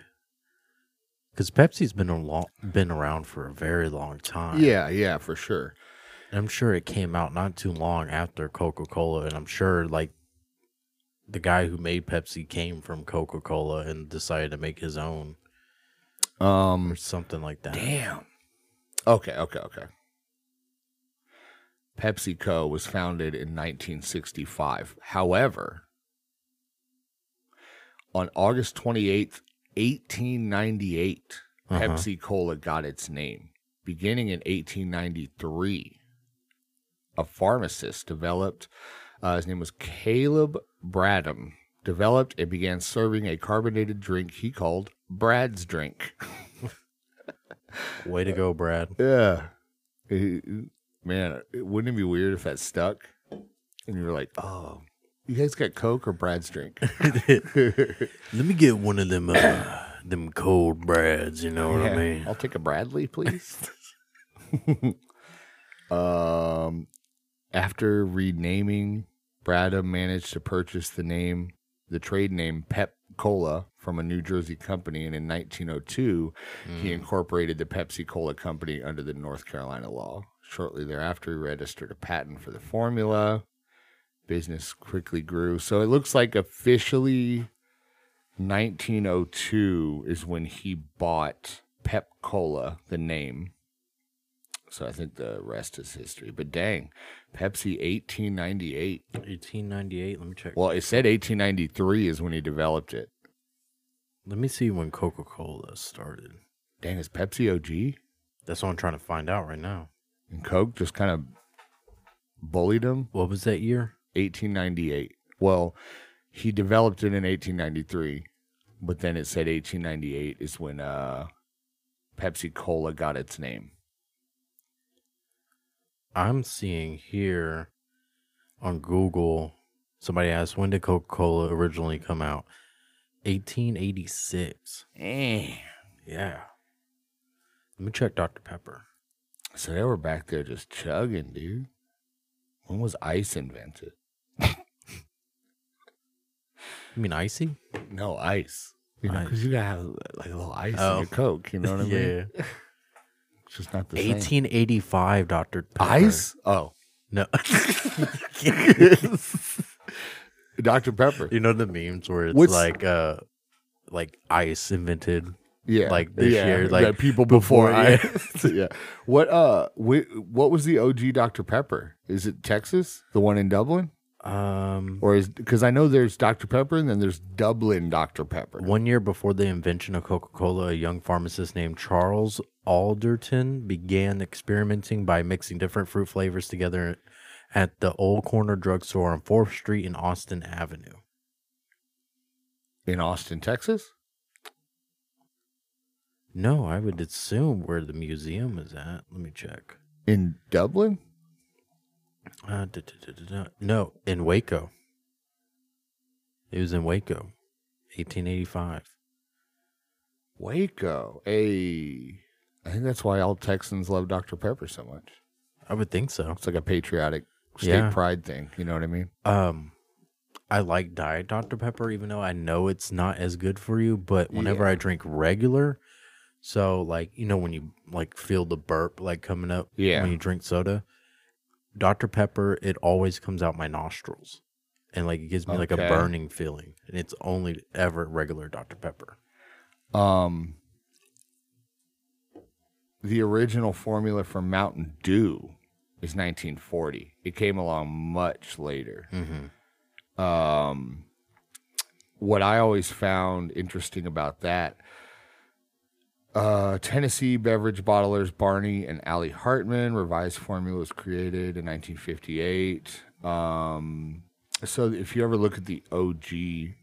because Pepsi's been a long, been around for a very long time. Yeah, yeah, for sure. I'm sure it came out not too long after Coca Cola, and I'm sure like the guy who made Pepsi came from Coca Cola and decided to make his own Um or something like that. Damn. Okay, okay, okay. PepsiCo was founded in 1965. However, on August 28th, 1898, Uh-huh. Pepsi Cola got its name. Beginning in 1893, a pharmacist developed, uh, his name was Caleb Bradham, developed and began serving a carbonated drink he called Brad's Drink. Way to go, Brad. Yeah. It- man, wouldn't it be weird if that stuck? And you were like, oh, you guys got Coke or Brad's drink? Let me get one of them uh, them cold Brads. You know what I Yeah. mean? I'll take a Bradley, please. um, after renaming, Bradham managed to purchase the name, the trade name Pep Cola from a New Jersey company, and in 1902, he incorporated the Pepsi Cola company under the North Carolina law. Shortly thereafter, he registered a patent for the formula. Business quickly grew, so it looks like officially 1902 is when he bought Pep Cola, the name. So I think the rest is history. But dang, Pepsi 1898. 1898. Let me check. Well, it said 1893 is when he developed it. Let me see when Coca Cola started. Dang, is Pepsi OG? That's what I'm trying to find out right now. And Coke just kind of bullied him? What was that year? 1898. Well, he developed it in 1893, but then it said 1898 is when uh, Pepsi Cola got its name. I'm seeing here on Google. Somebody asked when did Coca Cola originally come out? 1886. Eh. Yeah. Let me check Dr. Pepper. So they were back there just chugging, dude. When was ice invented? You mean icy? No, ice. You know, because you gotta have like a little ice Oh. in your Coke. You know what I mean? It's just not the same. 1885, Dr. Pepper. Ice? Oh. No. Dr. Pepper. you know the memes where it's What's- like uh like ice invented Yeah. like this yeah, year, like, that people before, before, yeah. ice. yeah. What uh wh- what was the OG Dr. Pepper? Is it Texas? The one in Dublin? Um Or is because I know there's Dr. Pepper and then there's Dublin Dr. Pepper. One year before the invention of Coca Cola, a young pharmacist named Charles Alderton began experimenting by mixing different fruit flavors together at the Old Corner Drugstore on 4th Street and Austin Avenue. In Austin, Texas? No, I would assume where the museum is at. Let me check. In Dublin? Uh, da, da, da. No, in Waco. It was in Waco, 1885. Waco. Hey. I think that's why all Texans love Dr. Pepper so much. I would think so. It's like a patriotic state Yeah. pride thing. You know what I mean? Um, I like Diet Dr. Pepper, even though I know it's not as good for you. But whenever Yeah. I drink regular, so like you know when you like feel the burp like coming up, Yeah. when you drink soda, Dr. Pepper, it always comes out my nostrils, and like it gives me like a Okay. burning feeling, and it's only ever regular Dr. Pepper. Um, the original formula for Mountain Dew is 1940. It came along much later. Mm-hmm. Um, what I always found interesting about that, uh, Tennessee beverage bottlers Barney and Ally Hartman revised formula was created in 1958. Um, so if you ever look at the OG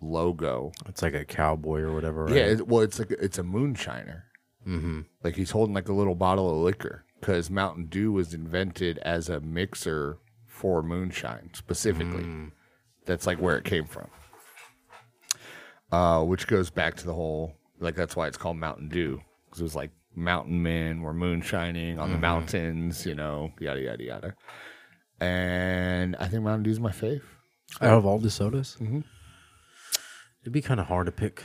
logo, It's like a cowboy or whatever. Right? yeah, it, well, it's like it's a moonshiner. Mm-hmm. Like he's holding like a little bottle of liquor because Mountain Dew was invented as a mixer for moonshine specifically. Mm. That's like where it came from. Uh, which goes back to the whole like that's why it's called Mountain Dew because it was like mountain men were moonshining on the mountains, you know, yada yada yada. And I think Mountain Dew's my fave. Out of all the sodas, Mhm. it'd be kind of hard to pick.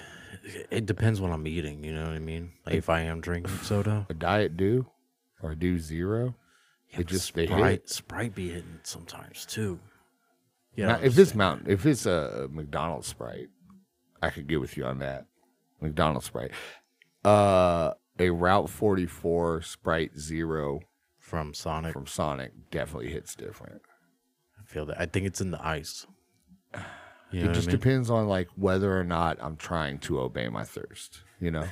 It depends what I'm eating. You know what I mean? Like if I am drinking soda, A Diet Dew or a Dew Zero. yeah, It just- they hit. Sprite, Sprite be hitting sometimes too. Yeah, Now, if it's Mountain, if it's a McDonald's Sprite, I could get with you on that. McDonald's Sprite. Uh, a Route 44 Sprite Zero from Sonic, from Sonic definitely hits different. I feel that. I think it's in the ice. You know it just what I mean? depends on like whether or not I'm trying to obey my thirst. You know,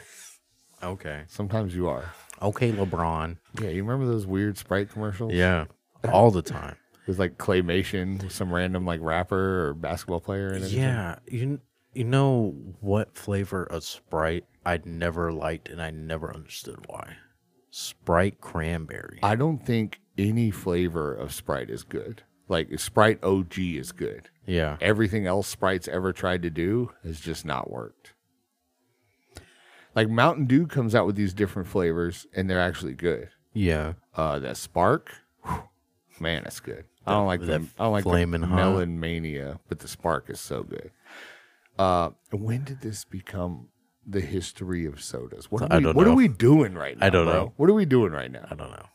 Okay. sometimes you are. Okay, LeBron. Yeah, you remember those weird Sprite commercials? Yeah, all the time. It was like claymation with some random like rapper or basketball player in it. Yeah, you you know what flavor of Sprite I'd never liked and I never understood why. Sprite cranberry. I don't think any flavor of Sprite is good. Like Sprite OG is good. yeah. Everything else Sprite's ever tried to do has just not worked. Like Mountain Dew comes out with these different flavors and they're actually good. Yeah. Uh that Spark, whew, man, that's good. I don't like that the I don't like the flamin' hot. melon mania, but the spark is so good. Uh, when did this become the history of sodas? What are I we, don't what know. are we doing right now? I don't bro? know. What are we doing right now? I don't know.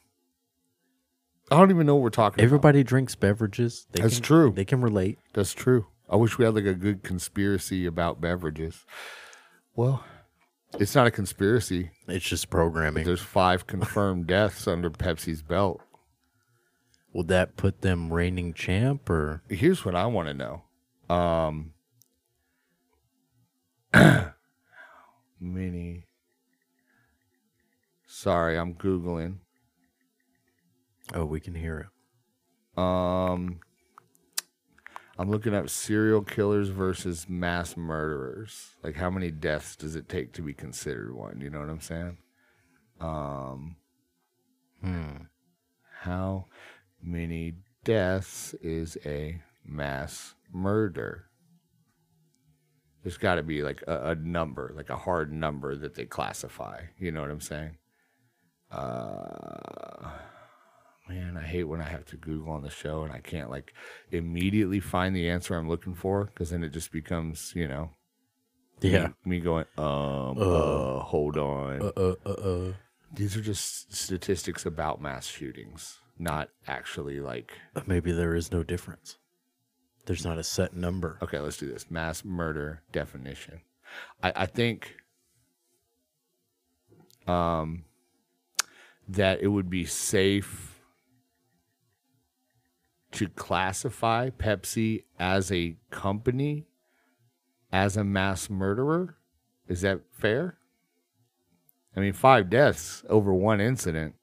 I don't even know what we're talking about. Everybody drinks beverages. They That's can, true. They can relate. That's true. I wish we had like a good conspiracy about beverages. Well, it's not a conspiracy. It's just programming. There's five confirmed deaths under Pepsi's belt. Will that put them reigning champ or Here's what I want to know. Um, mini. Sorry, I'm googling. oh we can hear it. Um, I'm looking up serial killers versus mass murderers. Like, how many deaths does it take to be considered one? You know what I'm saying? Um, Hmm. how many deaths is a mass murder? There's got to be like a, a number, like a hard number that they classify. You know what I'm saying? Uh, man, I hate when I have to Google on the show and I can't like immediately find the answer I'm looking for because then it just becomes, you know, me- Yeah. me, going, um, uh, hold on. Uh uh uh uh. These are just statistics about mass shootings, not actually like. Maybe there is no difference. There's not a set number. Okay, let's do this. Mass murder definition. I, I think um, that it would be safe to classify Pepsi as a company as a mass murderer. Is that fair? I mean, five deaths over one incident.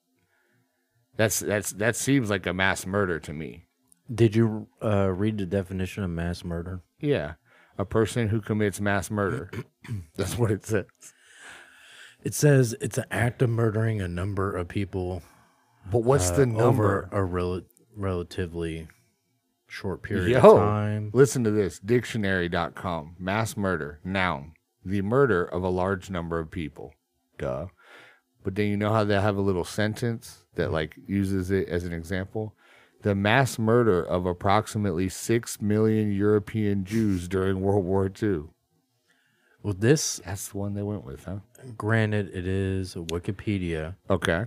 That's that's that seems like a mass murder to me. Did you uh, read the definition of mass murder? Yeah, a person who commits mass murder. That's what it says. It says it's an act of murdering a number of people But what's uh, the number? over a rel- relatively short period Yo, of time. listen to this. Dictionary.com. Mass murder. Noun. The murder of a large number of people. Duh. But then you know how they have a little sentence that like uses it as an example? The mass murder of approximately 6 million European Jews during World War II. Well, this, That's the one they went with, huh? granted, it is Wikipedia, Okay.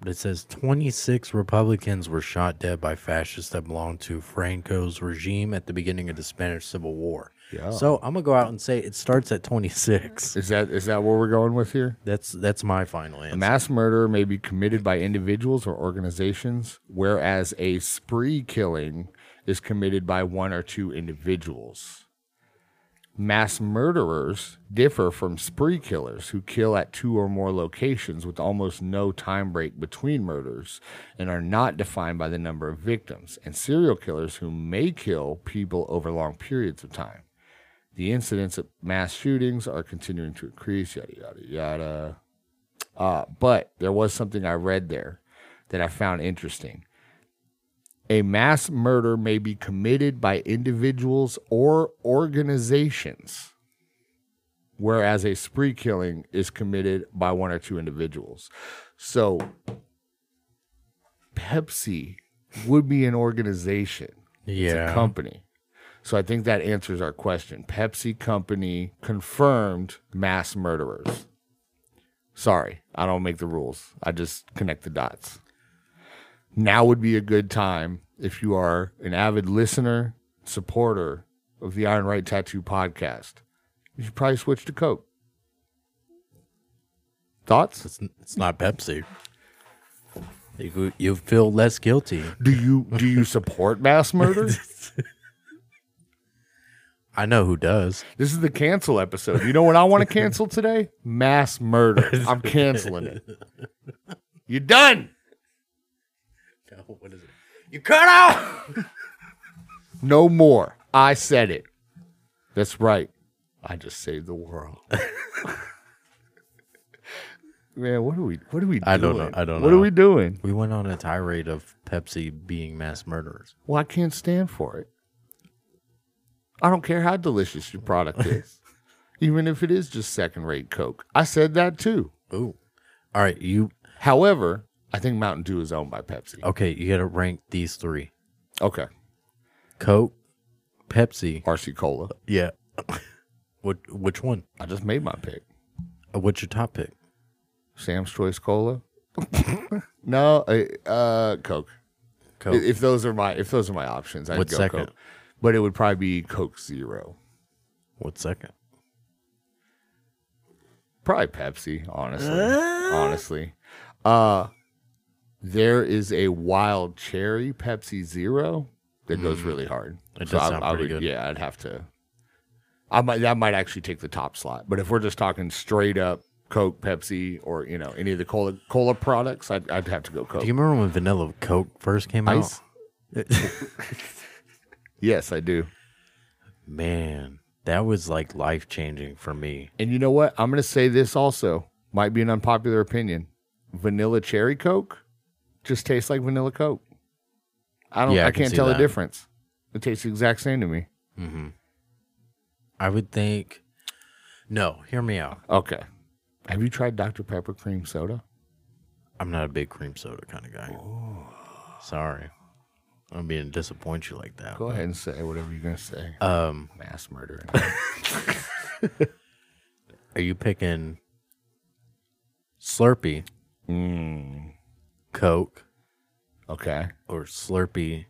but it says 26 Republicans were shot dead by fascists that belonged to Franco's regime at the beginning of the Spanish Civil War. Yeah. So I'm gonna go out and say it starts at 26. Is that is that where we're going with here? That's that's my final answer. A mass murder may be committed by individuals or organizations, whereas a spree killing is committed by one or two individuals. Mass murderers differ from spree killers who kill at two or more locations with almost no time break between murders and are not defined by the number of victims, and serial killers who may kill people over long periods of time. The incidents of mass shootings are continuing to increase, yada, yada, yada. Uh, but there was something I read there that I found interesting. A mass murder may be committed by individuals or organizations, whereas a spree killing is committed by one or two individuals. So, Pepsi would be an organization, it's yeah. a company. So, I think that answers our question. Pepsi Company confirmed mass murderers. Sorry, I don't make the rules. I just connect the dots. Now would be a good time if you are an avid listener, supporter of the Iron Rite Tattoo podcast. You should probably switch to Coke. Thoughts? It's, it's not Pepsi. You, you feel less guilty. Do you do you support mass murder? I know who does. This is the cancel episode. You know what I want to cancel today? Mass murder. I'm canceling it. You done? What is it? You cut out. No more. I said it. That's right. I just saved the world. Man, what are we what are we doing? I don't know. I don't know. What are we doing? We went on a tirade of Pepsi being mass murderers. Well, I can't stand for it. I don't care how delicious your product is. Even if it is just second rate Coke. I said that too. Ooh. All right, you However, I think Mountain Dew is owned by Pepsi. okay? You got to rank these three. Okay. Coke, Pepsi. RC Cola. Yeah. What? Which one? I just made my pick. Uh, What's your top pick? Sam's Choice Cola. no, uh, uh, Coke. Coke. If those are my if those are my options, I'd What's go second? Coke. But it would probably be Coke Zero. What second? Probably Pepsi, honestly. honestly. Uh there is a wild cherry Pepsi Zero that goes really hard. Mm. It does I- sound I pretty would- good. Yeah, I'd have to I might that might actually take the top slot. But if we're just talking straight up Coke, Pepsi, or you know, any of the cola cola products, I'd I'd have to go Coke. Do you remember when Vanilla Coke first came Ice? out? Yes, I do. Man, that was like life changing for me. And you know what? I'm going to say this also. Might be an unpopular opinion. Vanilla cherry Coke just tastes like vanilla Coke. I don't. Yeah, I I, can can't tell that. the difference. It tastes the exact same to me. Mhm. I would think. No, hear me out. Okay. Have you tried Dr Pepper cream soda? I'm not a big cream soda kind of guy. Sorry, I'm being disappoint you like that. Go ahead and say whatever you're going to say. Um, Mass murder. are you picking Slurpee, mm, Coke, okay. or Slurpee,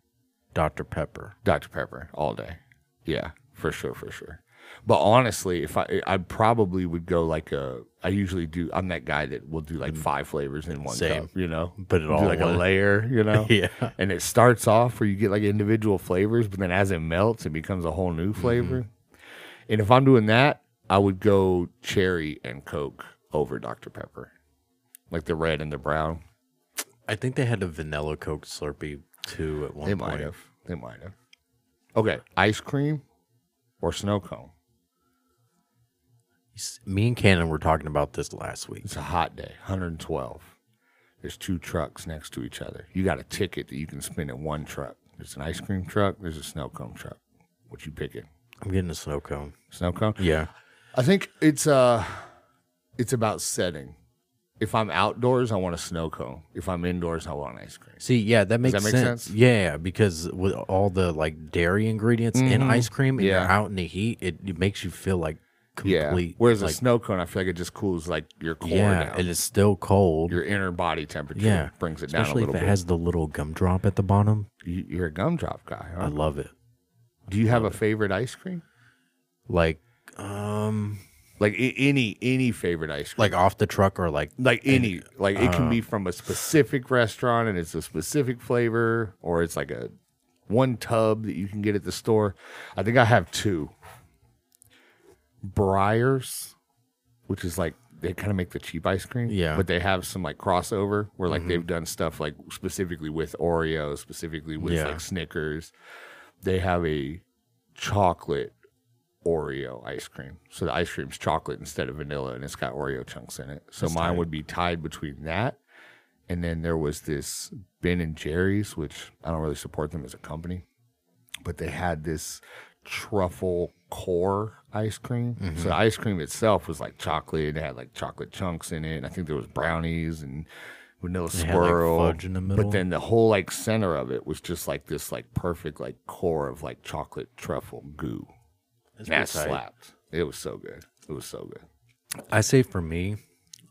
Dr Pepper? Dr Pepper all day. Yeah, for sure, for sure. But honestly, if I I probably would go like a I usually do I'm that guy that will do like mm. five flavors in one Same. cup, you know. Put it Do all like in a one. layer, you know. Yeah. And it starts off where you get like individual flavors, but then as it melts, it becomes a whole new mm-hmm. flavor. And if I'm doing that, I would go cherry and Coke over Dr. Pepper. Like the red and the brown. I think they had a vanilla Coke Slurpee too at one They point. might have. They might have. Okay. Ice cream or snow cone. Me and Cannon were talking about this last week. It's a hot day, 112. There's two trucks next to each other. You got a ticket that you can spin in one truck. There's an ice cream truck. There's a snow cone truck. What you picking? I'm getting a snow cone. Snow cone. Yeah. I think it's uh, it's about setting. If I'm outdoors, I want a snow cone. If I'm indoors, I want ice cream. See, yeah, that makes that make sense. sense? Yeah, because with all the like dairy ingredients in ice cream and you're. Yeah. out in the heat, it, it makes you feel like Yeah. complete. Whereas a snow cone, I feel like it just cools like your core yeah, down. and it's still cold. your inner body temperature yeah, brings it down a little bit. especially if it bit. has the little gumdrop at the bottom. You- You're a gumdrop guy. I love it. Do you have a favorite ice cream? Like, um, Like any any favorite ice cream? like off the truck or like like any like it can uh, be from a specific restaurant and it's a specific flavor or it's like a one tub that you can get at the store i think i have two Breyers which is like they kind of make the cheap ice cream Yeah. but they have some like crossover where like mm-hmm. they've done stuff like specifically with oreo specifically with Yeah. like snickers they have a chocolate Oreo ice cream. So the ice cream's chocolate instead of vanilla and it's got Oreo chunks in it. So That's mine tight. would be tied between that and then there was this Ben and Jerry's, which I don't really support them as a company, but they had this truffle core ice cream. Mm-hmm. So the ice cream itself was like chocolate. It had like chocolate chunks in it. And I think there was brownies and vanilla They had, like, swirl. the middle? But then the whole like center of it was just like this like perfect like core of like chocolate truffle goo. That's That tight. slapped. It was so good. It was so good. I say for me,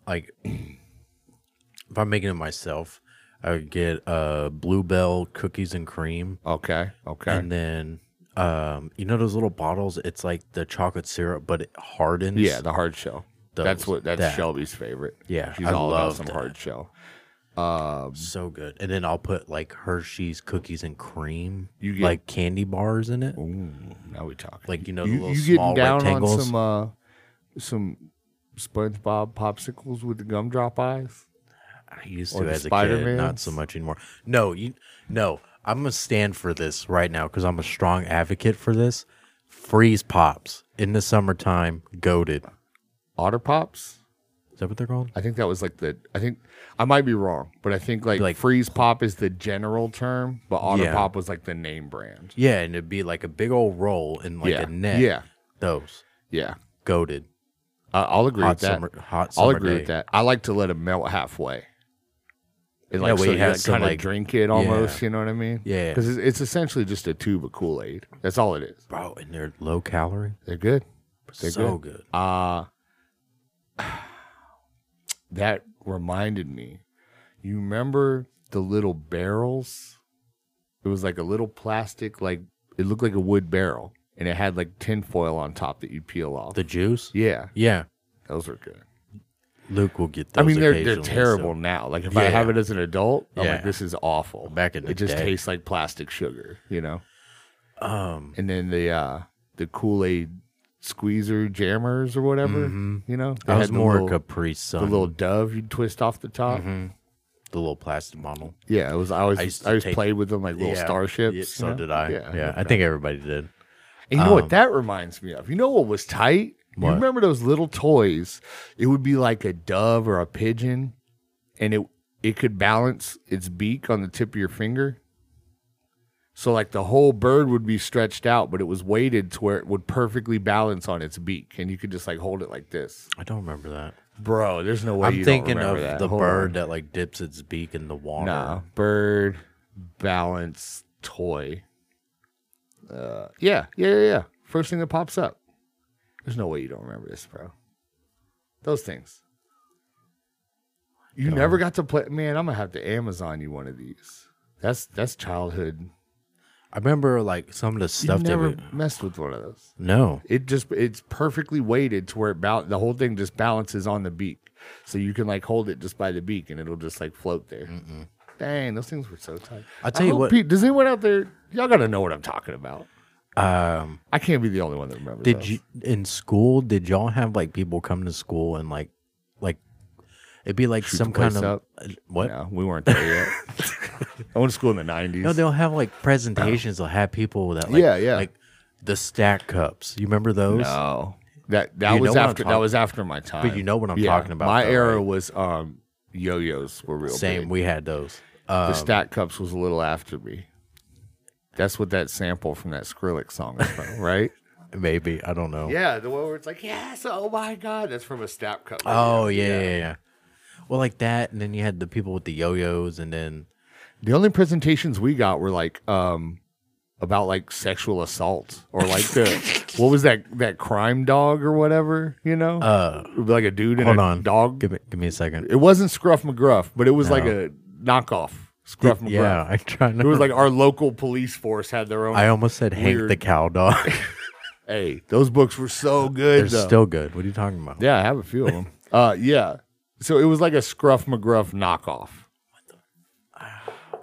like if I'm making it myself, I would get uh bluebell cookies and cream, Okay. Okay. and then um you know those little bottles. It's like the chocolate syrup, but it hardens. yeah, the hard shell. that's what that's that. Shelby's favorite. Yeah, She's I all about love some that. hard shell. Um, so good. And then I'll put like Hershey's cookies and cream, You get- like candy bars in it. Ooh, now we talk. Like, you know, the little you small getting down rectangles? on some uh some SpongeBob popsicles with the gumdrop eyes? I used to as a kid, not so much anymore. No, you no. I'm gonna stand for this right now because I'm a strong advocate for this. Freeze pops in the summertime, goaded. Otter Pops? Is that what they're called? I think that was like the I think I might be wrong, but I think like, Like- freeze pop is the general term, but Otter Yeah. Pop was like the name brand. Yeah, and it'd be like a big old roll in like yeah. a net. Yeah. those Yeah. goaded. Uh, I'll agree Hot with that. summer, hot I'll agree day. with that. I like to let them melt halfway. And Yeah, like, where so you you had like, kind of like- drink it almost. Yeah. You know what I mean? Yeah. Because it's, it's essentially just a tube of Kool Aid. That's all it is. bro, and they're low calorie. They're good. They're so good. Uh that reminded me. You remember the little barrels? It was like a little plastic, like it looked like a wood barrel, and it had like tin foil on top that you'd peel off. The juice. yeah, Yeah, those are good. Luke will get those. I mean, they're they're occasionally, so- terrible now. Like if I Yeah. have it as an adult, I'm Yeah. like, this is awful. Back in the day. it just day. tastes like plastic sugar, you know. Um, And then the uh the Kool Aid squeezer jammers or whatever, you know. They I was had the more little- Capri the little dove you'd twist off the top. Mhm. the little plastic bottle. Yeah, it was. I always I I, used to always take- played with them like little Yeah, starships. yeah, you so know? did I. Yeah, Yeah, I think everybody did. And you know um, what that reminds me of? You know what was tight? What? You remember those little toys? It would be like a dove or a pigeon, and it it could balance its beak on the tip of your finger. So like the whole bird would be stretched out, but it was weighted to where it would perfectly balance on its beak, and you could just like hold it like this. I don't remember that. Bro, there's no way. I'm you thinking don't of that. the Hold bird on. that like dips its beak in the water. Nah, bird balance toy. Uh, yeah, yeah, yeah, yeah. First thing that pops up. There's no way you don't remember this, bro. Those things. You never got to play. Man, I'm gonna have to Amazon you one of these. That's that's childhood. I remember like some of the You stuff they never would. messed with one of those. No, It just it's perfectly weighted to where it bal- the whole thing just balances on the beak, so you can like hold it just by the beak and it'll just like float there. Dang, those things were so tight. I'll tell you hope what- Pete, does anyone out there? Y'all gotta know what I'm talking about. Um, I can't be the only one that remembers. did those. you in school? Did y'all have like people come to school and like, like, it'd be like Shoot some kind of up? uh, what? No, we weren't there yet. I went to school in the '90s. No, they'll have like presentations. They'll have people that like, Yeah, yeah. like the stack cups. You remember those? No, that that You was after that was after my time. But you know what I'm Yeah, talking about, My though, era right? was um, yo-yos were real Same. big. We had those. the Um, stack cups was a little after me. That's what that sample from that Skrillex song is from, right? maybe I don't know. Yeah, the one where it's like, yes, oh my god, that's from a stack cup. Oh yeah, yeah, yeah. Well, like that, and then you had the people with the yo-yos, and then The only presentations we got were like um about like sexual assault or like the what was that that crime dog or whatever, you know? uh, It would be like a dude and hold a on, dog. Give me, give me a second. It wasn't Scruff McGruff, but it was like a knockoff Scruff McGruff. Yeah, I try It to. was like our local police force had their own. I almost said Hank the cow dog. hey, those books were so good. They're though. still good. What are you talking about? Yeah, I have a few of them. uh, yeah. So it was like a Scruff McGruff knockoff.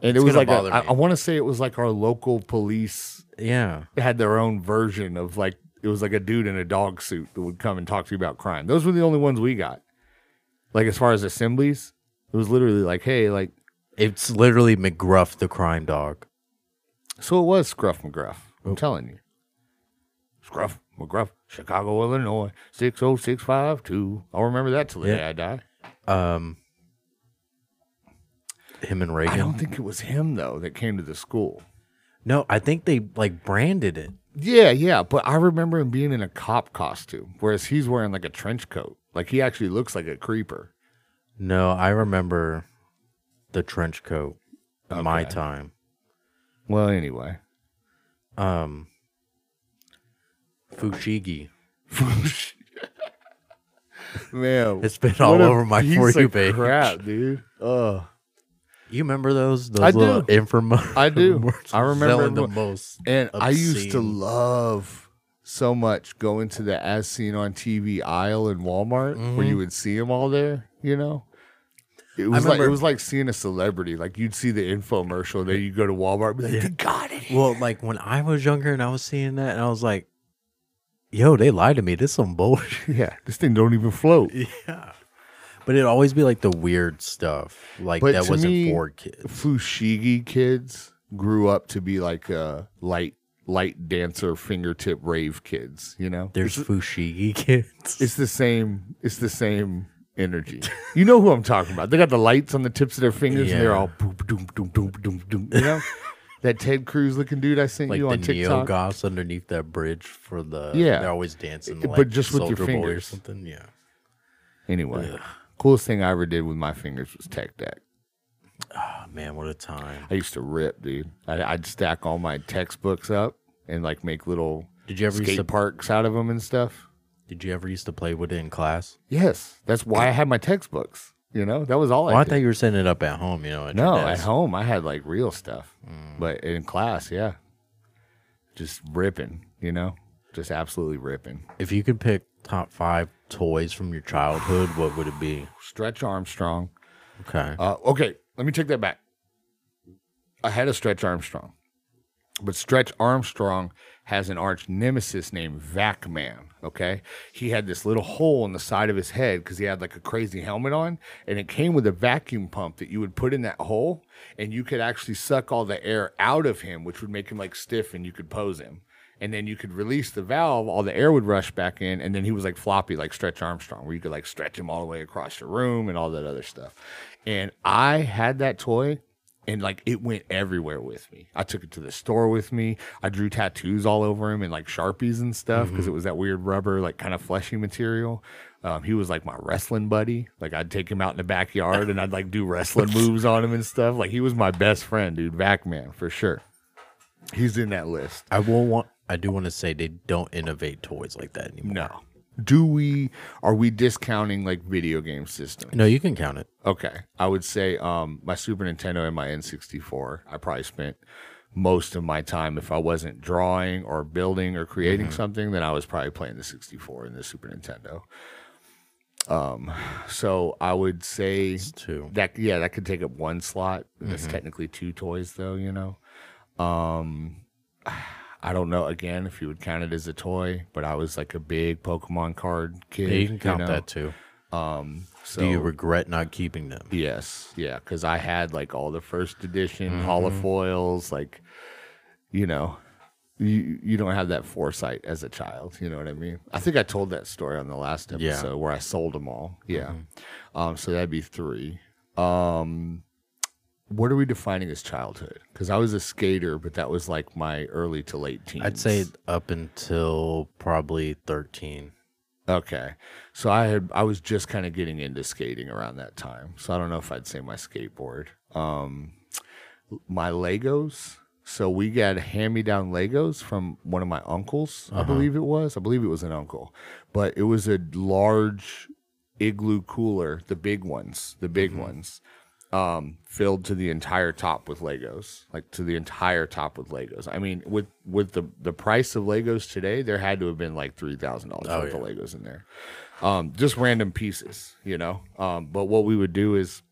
And it was gonna like a, bother I, me. I want to say it was like our local police Yeah, had their own version of like it was like a dude in a dog suit that would come and talk to you about crime. Those were the only ones we got. Like as far as assemblies, it was literally like, hey, like it's literally McGruff the crime dog. so it was Scruff McGruff. I'm Oh. telling you. Scruff McGruff, Chicago, Illinois, six oh six five two. I'll remember that till the Yeah. day I die. Um, him and Reagan. I don't think it was him though that came to the school. no, I think they like branded it. Yeah, yeah, but I remember him being in a cop costume, whereas he's wearing like a trench coat. Like he actually looks like a creeper. No, I remember the trench coat. in My time. Well, anyway, Um, Fushigi. man, It's been all over my for you page. Crap, dude. Ugh. You remember those? Those I little do. infomer- I do. I remember the most. And I used to love so much going to the as seen on TV aisle in Walmart Mm-hmm. where you would see them all there, you know? It was like it was like seeing a celebrity. Like you'd see the infomercial, then you go to Walmart and be like, they got it. Well, like when I was younger and I was seeing that, and I was like, "Yo, they lied to me. This some bullshit." Yeah, this thing don't even float. yeah, but it'd always be like the weird stuff, like But that wasn't me, for kids. Fushigi kids grew up to be like uh, light light dancer fingertip rave kids, you know? There's Fushigi kids. it's the same it's the same energy. You know who I'm talking about. They got the lights on the tips of their fingers and they're all boom boom boom boom boom boom. You know? that Ted Cruz looking dude I sent like you the on neo TikTok. goths underneath that bridge for the Yeah. they're always dancing But just with your Boy or something yeah Anyway, coolest thing I ever did with my fingers was tech ah, deck. Oh, man, what a time! I used to rip, dude. I'd, I'd stack all my textbooks up and like make little Did you ever skate to? parks out of them and stuff. Did you ever used to play with it in class? Yes, that's why I had my textbooks. You know, that was all Well, I I did. thought you were setting it up at home. You know, at your no, at desk. home I had like real stuff, Mm. but in class, yeah, just ripping. You know, just absolutely ripping. If you could pick top five toys from your childhood, what would it be? Stretch Armstrong. Okay. Uh, okay, let me take that back. I had a Stretch Armstrong, but Stretch Armstrong has an arch nemesis named Vac Man. Okay, he had this little hole in the side of his head because he had like a crazy helmet on, and it came with a vacuum pump that you would put in that hole, and you could actually suck all the air out of him, which would make him like stiff, and you could pose him. And then you could release the valve, all the air would rush back in, and then he was like floppy, like Stretch Armstrong, where you could like stretch him all the way across the room and all that other stuff. And I had that toy and like it went everywhere with me. I took it to the store with me. I drew tattoos all over him and like sharpies and stuff because it was that weird rubber, like kind of fleshy material. Um, he was like my wrestling buddy. Like I'd take him out in the backyard and I'd like do wrestling moves on him and stuff. Like he was my best friend, dude. Vac man for sure. He's in that list. I will want. I do want to say they don't innovate toys like that anymore. No. Do we are we discounting like video game systems? No, you can count it. Okay. I would say um my Super Nintendo and my N64. I probably spent most of my time if I wasn't drawing or building or creating something, then I was probably playing the 64 and the Super Nintendo. Um so I would say two. that yeah, that could take up one slot. That's technically two toys though, you know. Um I don't know again if you would count it as a toy, but I was like a big Pokemon card kid. Yeah, you can count know? that too. Um so do you regret not keeping them? Yes, yeah, because I had like all the first edition Mm-hmm. holofoils, like you know, you you don't have that foresight as a child. You know what I mean? I think I told that story on the last Yeah. episode where I sold them all. Yeah, Mm-hmm. um, so that'd be three. Um, what are we defining as childhood? Because I was a skater, but that was like my early to late teens. I'd say up until probably thirteen. Okay. So I had I was just kind of getting into skating around that time. So I don't know if I'd say my skateboard. Um my Legos. So we got hand me down Legos from one of my uncles, I believe it was. I believe it was an uncle. But it was a large igloo cooler, the big ones, the big ones. Um, filled to the entire top with Legos, like to the entire top with Legos. I mean, with with the the price of Legos today, there had to have been like three thousand dollars Oh, worth of. Legos in there, um, just random pieces, you know. Um, but what we would do is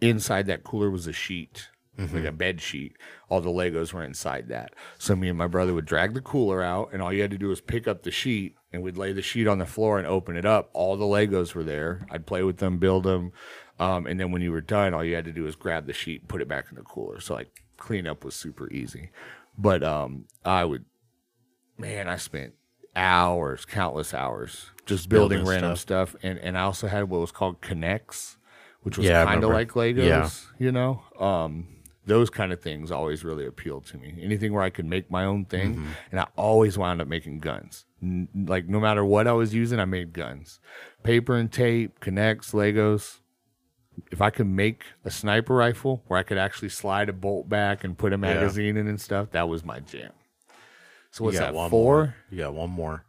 inside that cooler was a sheet, like a bed sheet. All the Legos were inside that. So me and my brother would drag the cooler out, and all you had to do was pick up the sheet, and we'd lay the sheet on the floor and open it up. All the Legos were there. I'd play with them, build them, um, and then when you were done, all you had to do was grab the sheet and put it back in the cooler. So like cleanup was super easy. But um, I would, man, I spent hours, countless hours, just building, building random stuff. And and I also had what was called K'NEX, which was Yeah, kind of like Legos. Yeah. You know, um, those kind of things always really appealed to me. Anything where I could make my own thing, Mm-hmm. and I always wound up making guns. N- like no matter what I was using, I made guns, paper and tape, K'NEX, Legos. If I could make a sniper rifle where I could actually slide a bolt back and put a magazine in and stuff, that was my jam. So what's that? one Four? more. You got one more.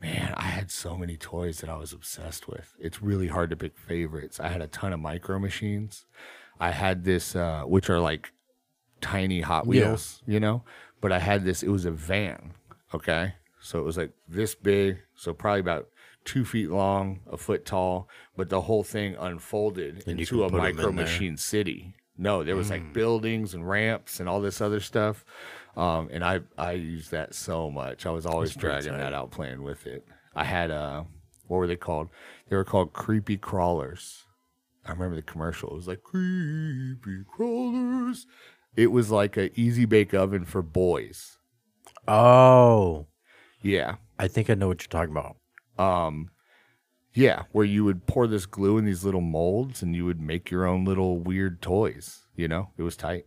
Man, I had so many toys that I was obsessed with. It's really hard to pick favorites. I had a ton of micro machines. I had this, uh, which are like tiny Hot Yeah. Wheels, you know. But I had this. It was a van. Okay, so it was like this big, so probably about two feet long, a foot tall. But the whole thing unfolded And into a micro in machine city. No, there was like buildings and ramps and all this other stuff. Um, and I I used that so much. I was always That's dragging that out playing with it. I had uh what were they called? They were called creepy crawlers. I remember the commercial. It was like creepy crawlers. It was like a easy bake oven for boys. Oh, Yeah. I think I know what you're talking about. Um yeah, where you would pour this glue in these little molds and you would make your own little weird toys, you know? It was tight.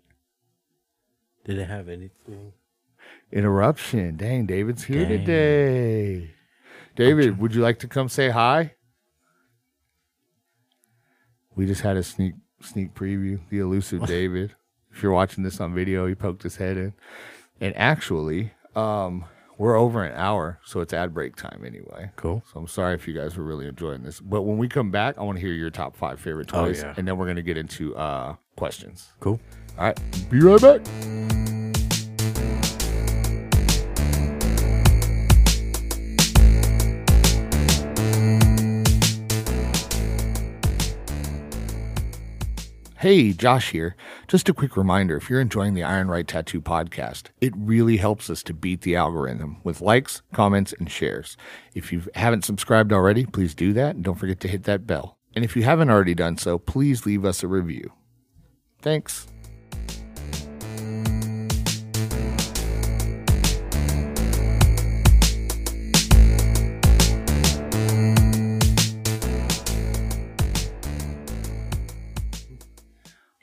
Did it have anything? Interruption. Dang, David's here Dang. today. David, would you like to come say hi? we just had a sneak sneak preview. The elusive David. If you're watching this on video, he poked his head in. And actually, um, we're over an hour, so it's ad break time anyway. Cool. So I'm sorry if you guys were really enjoying this. But when we come back, I want to hear your top five favorite Oh, toys, yeah. and then we're gonna get into uh, questions. Cool. All right, be right back. Hey, Josh here. Just a quick reminder if you're enjoying the Iron Rite Tattoo podcast, it really helps us to beat the algorithm with likes, comments, and shares. If you haven't subscribed already, please do that and don't forget to hit that bell. And if you haven't already done so, please leave us a review. Thanks.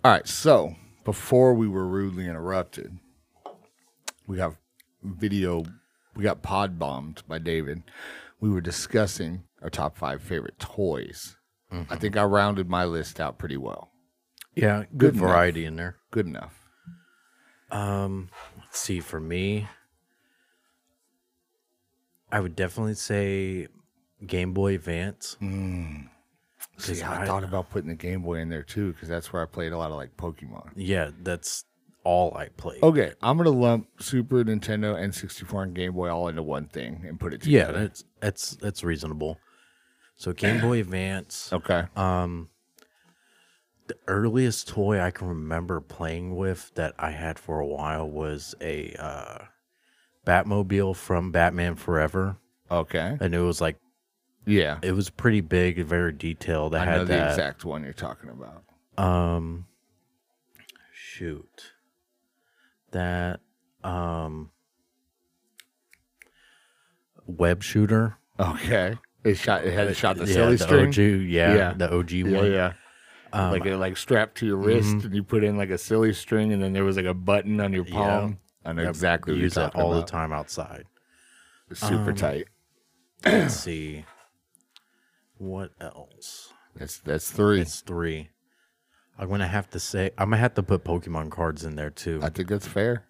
All right, so before we were rudely interrupted, we got video, we got pod bombed by David. We were discussing our top five favorite toys. I think I rounded my list out pretty well. Yeah, Good good, enough. variety in there. Good enough. Um, let's see. For me, I would definitely say Game Boy Advance. See, 'Cause I, I- thought about putting the Game Boy in there too because that's where I played a lot of like Pokemon. Yeah, that's all I played. Okay, I'm gonna lump Super Nintendo, N64, and Game Boy all into one thing and put it together. yeah, that's that's that's reasonable. So Game Boy Advance. okay. Um, the earliest toy I can remember playing with that I had for a while was a uh, Batmobile from Batman Forever, Okay. and it was like Yeah. it was pretty big and very detailed. I, I had know the that. exact one you're talking about. Um, shoot, that um, web shooter. Okay. It shot. It had it shot the yeah, silly the string. OG, yeah, Yeah. the OG yeah, one. yeah. Um, like it like strapped to your wrist, and you put in like a silly string, and then there was like a button on your palm. I know exactly use that all about. the time outside. It's super Um, tight. Let's see. What else? That's that's three. It's three. I'm gonna have to say I'm gonna have to put Pokemon cards in there too, I think that's fair.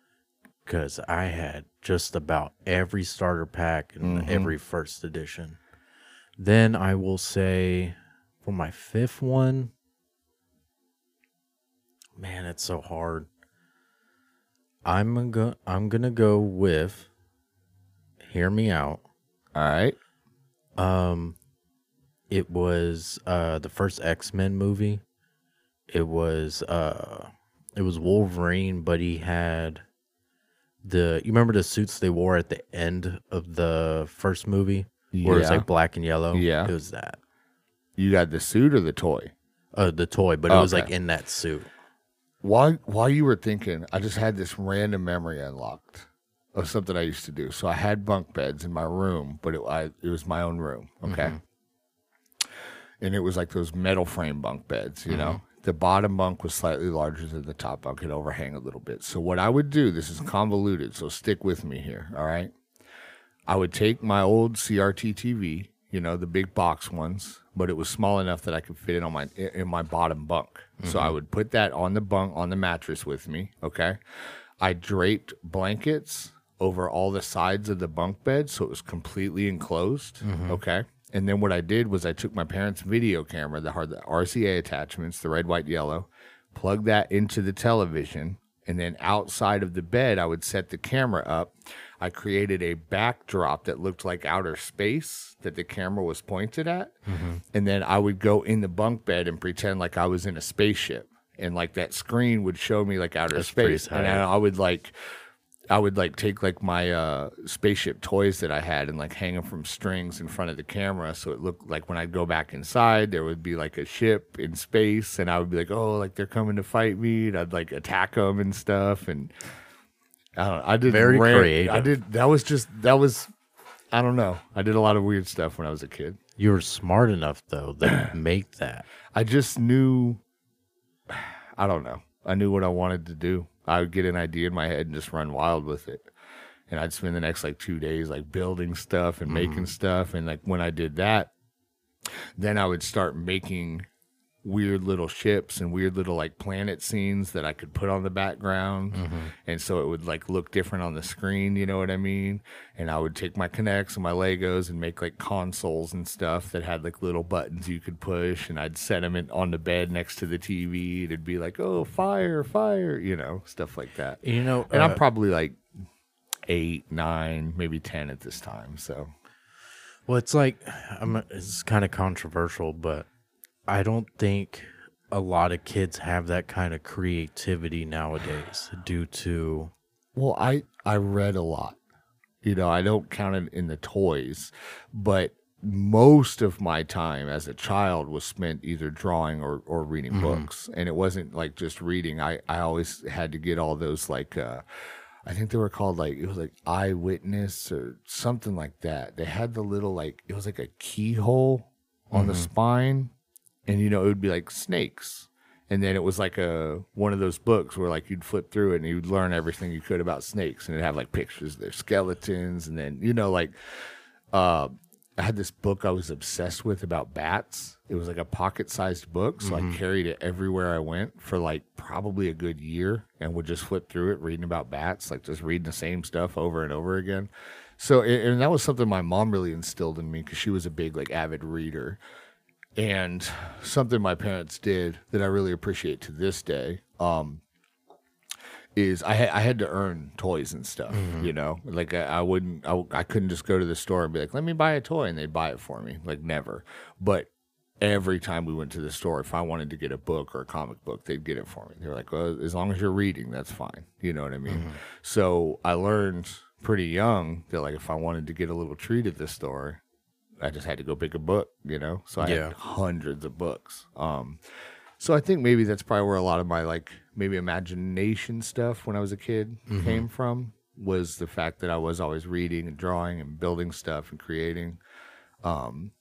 because I had just about every starter pack and Mhm. every first edition. Then I will say for my fifth one, man, it's so hard. I'm gonna go, I'm gonna go with. Hear me out. All right. Um, it was uh the first X Men movie. It was uh, it was Wolverine, but he had the you remember the suits they wore at the end of the first movie, where it's Yeah. like black and yellow. Yeah. it was that. You got the suit or the toy? Uh, the toy, but it was like in that suit. While while you were thinking, I just had this random memory unlocked of something I used to do. So I had bunk beds in my room, but it I, it was my own room. Okay. And it was like those metal frame bunk beds, you know. Mm-hmm. The bottom bunk was slightly larger than the top bunk. It overhang a little bit. So what I would do, this is convoluted, so stick with me here, all right? I would take my old CRT TV, you know, the big box ones, but it was small enough that I could fit it on my in my bottom bunk. So I mm-hmm. would put that on the bunk on the mattress with me, okay? I draped blankets over all the sides of the bunk bed so it was completely enclosed, mm-hmm. okay? And then what I did was I took my parents' video camera, the hard the RCA attachments, the red, white, yellow, plugged that into the television, and then outside of the bed, I would set the camera up. I created a backdrop that looked like outer space that the camera was pointed at. Mm-hmm. And then I would go in the bunk bed and pretend like I was in a spaceship. And like that screen would show me like outer That's space. And. I would like, I would like take like my uh, spaceship toys that I had and like hang them from strings in front of the camera. So it looked like when I'd go back inside, there would be like a ship in space. And I would be like, oh, like they're coming to fight me. And I'd like attack them and stuff. And I don't know. I did Very ran- creative. I did. That was just, that was, I don't know. I did a lot of weird stuff when I was a kid. You were smart enough though to make that. I just knew, I don't know. I knew what I wanted to do. I would get an idea in my head and just run wild with it. And I'd spend the next like two days like building stuff and making mm-hmm. stuff. And like when I did that, then I would start making weird little ships and weird little like planet scenes that I could put on the background. And so it would like look different on the screen, you know what I mean? And I would take my K'NEX and my Legos and make like consoles and stuff that had like little buttons you could push. And I'd set them in, on the bed next to the TV. It'd be like, oh, fire, fire, you know, stuff like that. You know, And uh, I'm probably like eight, nine, maybe 10 at this time. So, Well, it's like I'm. It's kind of controversial, but I don't think a lot of kids have that kind of creativity nowadays due to well, I, I read a lot. You know, I don't count it in the toys, but most of my time as a child was spent either drawing or, or reading books. And it wasn't like just reading. I, I always had to get all those like uh I think they were called like it was like eyewitness or something like that. They had the little like it was like a keyhole on the spine and you know it would be like snakes and then it was like a one of those books where like you'd flip through it and you'd learn everything you could about snakes and it'd have like pictures of their skeletons and then you know like uh I had this book I was obsessed with about bats. It was like a pocket sized book. So I carried it everywhere I went for like probably a good year and would just flip through it reading about bats, like just reading the same stuff over and over again. So, and that was something my mom really instilled in me because she was a big, like, avid reader. And something my parents did that I really appreciate to this day. Um, is I had I had to earn toys and stuff, you know. Like I, I wouldn't, I, I couldn't just go to the store and be like, "Let me buy a toy," and they'd buy it for me. Like never. But every time we went to the store, if I wanted to get a book or a comic book, they'd get it for me. They were like, "Well, as long as you're reading, that's fine." You know what I mean? So I learned pretty young that like if I wanted to get a little treat at the store, I just had to go pick a book. You know, so I Yeah. had hundreds of books. Um, so I think maybe that's probably where a lot of my like maybe imagination stuff when I was a kid came from was the fact that I was always reading and drawing and building stuff and creating. Um,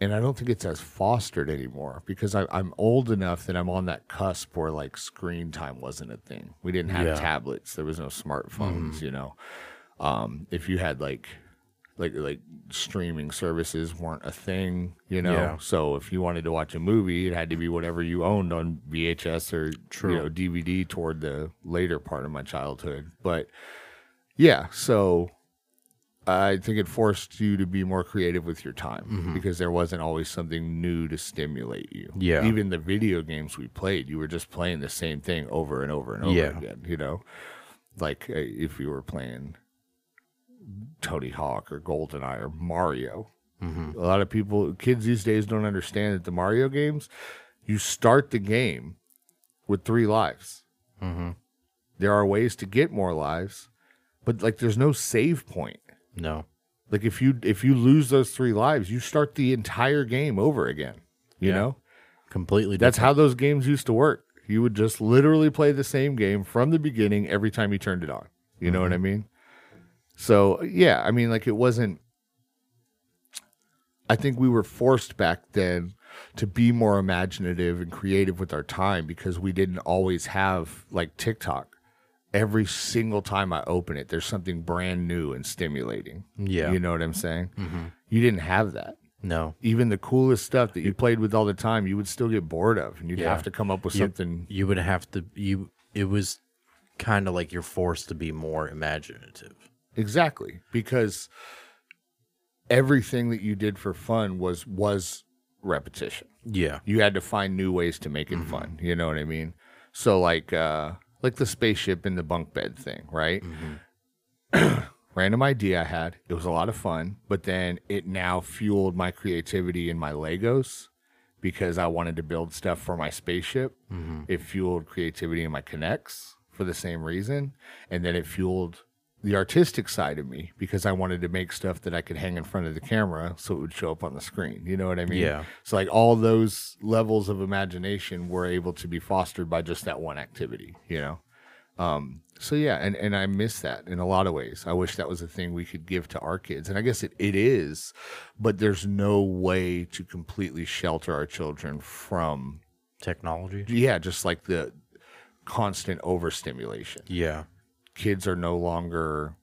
and I don't think it's as fostered anymore because I, I'm old enough that I'm on that cusp where like screen time wasn't a thing. We didn't have Yeah. tablets. There was no smartphones. You know, um, if you had like like like streaming services weren't a thing, you know. Yeah. So if you wanted to watch a movie, it had to be whatever you owned on VHS or True. you know DVD toward the later part of my childhood. But yeah, so I think it forced you to be more creative with your time because there wasn't always something new to stimulate you. Yeah. Even the video games we played, you were just playing the same thing over and over and over Yeah. again, you know. Like uh, if you were playing Tony Hawk or GoldenEye or Mario. Mm-hmm. A lot of people, kids these days, don't understand that the Mario games, you start the game with three lives. Mm-hmm. There are ways to get more lives, but like there's no save point. no. Like if you if you lose those three lives, you start the entire game over again. You Yeah. know, Completely. that's how those games used to work. You would just literally play the same game from the beginning every time you turned it on. You know what mm-hmm. I mean? So yeah, I mean, like it wasn't. I think we were forced back then to be more imaginative and creative with our time because we didn't always have like TikTok. Every single time I open it, there's something brand new and stimulating. Yeah. You know what I'm saying? Mm-hmm. You didn't have that no. even the coolest stuff that you played with all the time, you would still get bored of, and you'd Yeah. have to come up with You- something. You would have to. You. It was kind of like you're forced to be more imaginative. Exactly, because everything that you did for fun was was repetition. Yeah. You had to find new ways to make it mm-hmm. fun. You know what I mean? So like uh like the spaceship in the bunk bed thing, right? Mm-hmm. Random idea I had. It was a lot of fun, but then it now fueled my creativity in my Legos because I wanted to build stuff for my spaceship. Mm-hmm. It fueled creativity in my K'NEX for the same reason, and then it fueled the artistic side of me because I wanted to make stuff that I could hang in front of the camera so it would show up on the screen. You know what I mean? Yeah. So like all those levels of imagination were able to be fostered by just that one activity, you know? Um, so yeah, and, and I miss that in a lot of ways. I wish that was a thing we could give to our kids. And I guess it, it is, but there's no way to completely shelter our children from Technology. yeah, just like the constant overstimulation. Yeah. Kids are no longer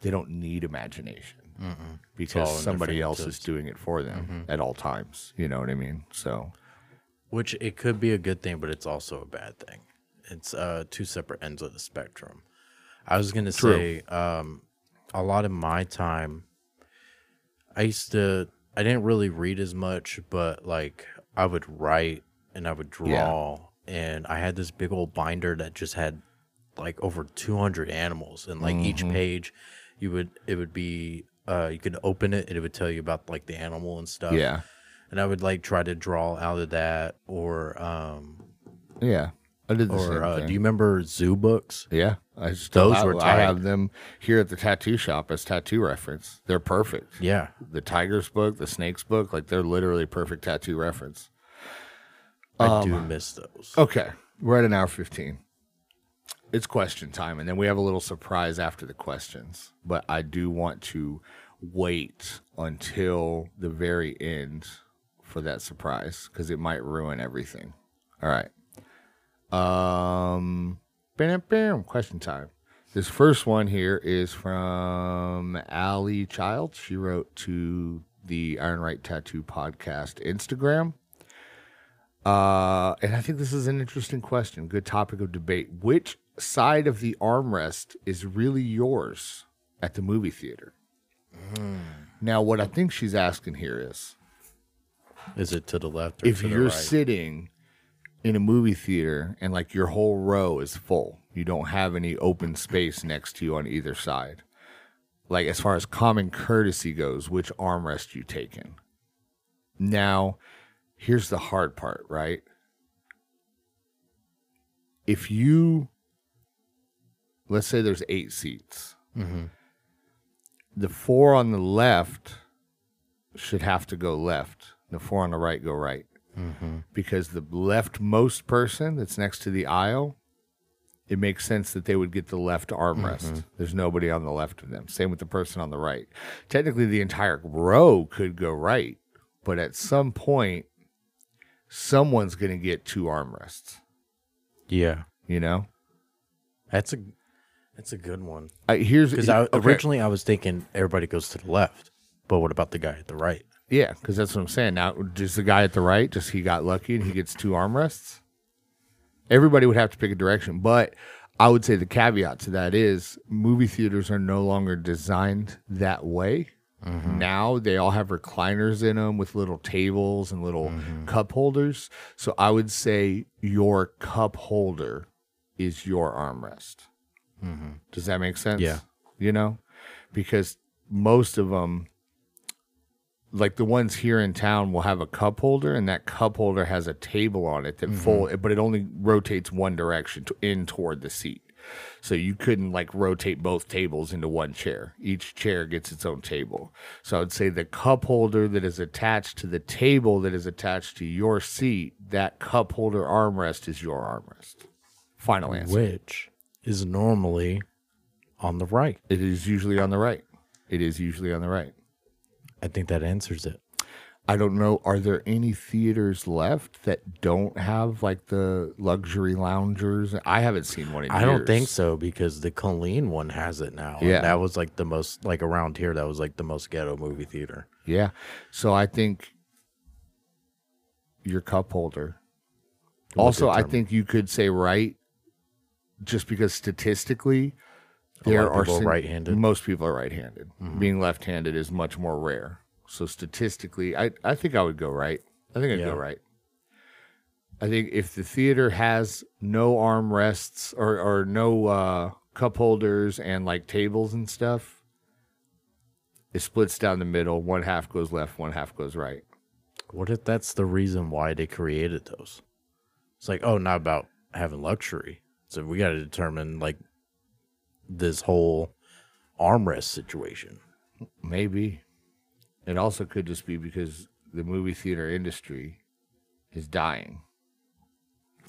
they don't need imagination all because somebody else is doing it for them at all times. You know what I mean? So which it could be a good thing, but it's also a bad thing. It's uh two separate ends of the spectrum. I was gonna True. say, um, a lot of my time, I used to. I didn't really read as much, but like I would write and I would draw, and I had this big old binder that just had like over 200 animals, and like each Mm-hmm. page, you would it would be uh you could open it and it would tell you about like the animal and stuff. Yeah. and I would like try to draw out of that, or um, Yeah. I did the same or uh, thing. do you remember zoo books? yeah, I still Those have, were I tight. have them here at the tattoo shop as tattoo reference. They're perfect. Yeah, The tigers book, the snakes book, like they're literally perfect tattoo reference. I Um, do miss those. Okay, we're at an hour 15. It's question time, and then we have a little surprise after the questions. But I do want to wait until the very end for that surprise because it might ruin everything. All right. Um, bam, bam, question time. This first one here is from Ally Child. She wrote to the Iron Rite Tattoo Podcast Instagram. Uh, and I think this is an interesting question. Good topic of debate. Which side of the armrest is really yours at the movie theater? Hmm. Now, what I think she's asking here is Is it to the left? Or if to the you're right? sitting in a movie theater and like your whole row is full, you don't have any open space next to you on either side. Like as far as common courtesy goes, which armrest you take in. Now, here's the hard part, right? If you let's say there's 8 seats. Mm-hmm. The four on the left should have to go left. The four on the right go right. Mm-hmm. Because the leftmost person that's next to the aisle, it makes sense that they would get the left armrest. Mm-hmm. There's nobody on the left of them. Same with the person on the right. Technically, the entire row could go right, but at some point, someone's going to get two armrests. yeah, You know, that's a that's a good one. I, here's Because I, okay. originally I was thinking everybody goes to the left, but what about the guy at the right? Yeah, because that's what I'm saying. Now, just the guy at the right, just he got lucky and he gets two armrests. Everybody would have to pick a direction, but I would say the caveat to that is movie theaters are no longer designed that way. Mm-hmm. Now they all have recliners in them with little tables and little mm-hmm. cup holders. So I would say your cup holder is your armrest. Mm-hmm. Does that make sense? Yeah. You know, because most of them like the ones here in town will have a cup holder and that cup holder has a table on it that mm-hmm. full but it only rotates one direction to in toward the seat. So you couldn't like rotate both tables into one chair. Each chair gets its own table. So i would say the cup holder that is attached to the table that is attached to your seat that cup holder armrest is your armrest. Final answer. Which is normally on the right. it is usually on the right it is usually on the right I think that answers it. I don't know. Are there any theaters left that don't have like the luxury loungers? I haven't seen one in I don't years. think so because the Colleen one has it now. and Yeah. that was like the most like around here. That was like the most ghetto movie theater. Yeah. So I think your cup holder. We'll also, I think you could say right, just because statistically, there are sin- right-handed. Mm-hmm. Most people are right-handed. Being left-handed is much more rare. So statistically, I I think I would go right. I think I'd Yeah. go right. I think if the theater has no armrests or or no uh, cup holders and like tables and stuff, it splits down the middle. One half goes left, one half goes right. What if that's the reason why they created those? It's like, oh, not about having luxury. So we got to determine like this whole armrest situation. Maybe. It also could just be because the movie theater industry is dying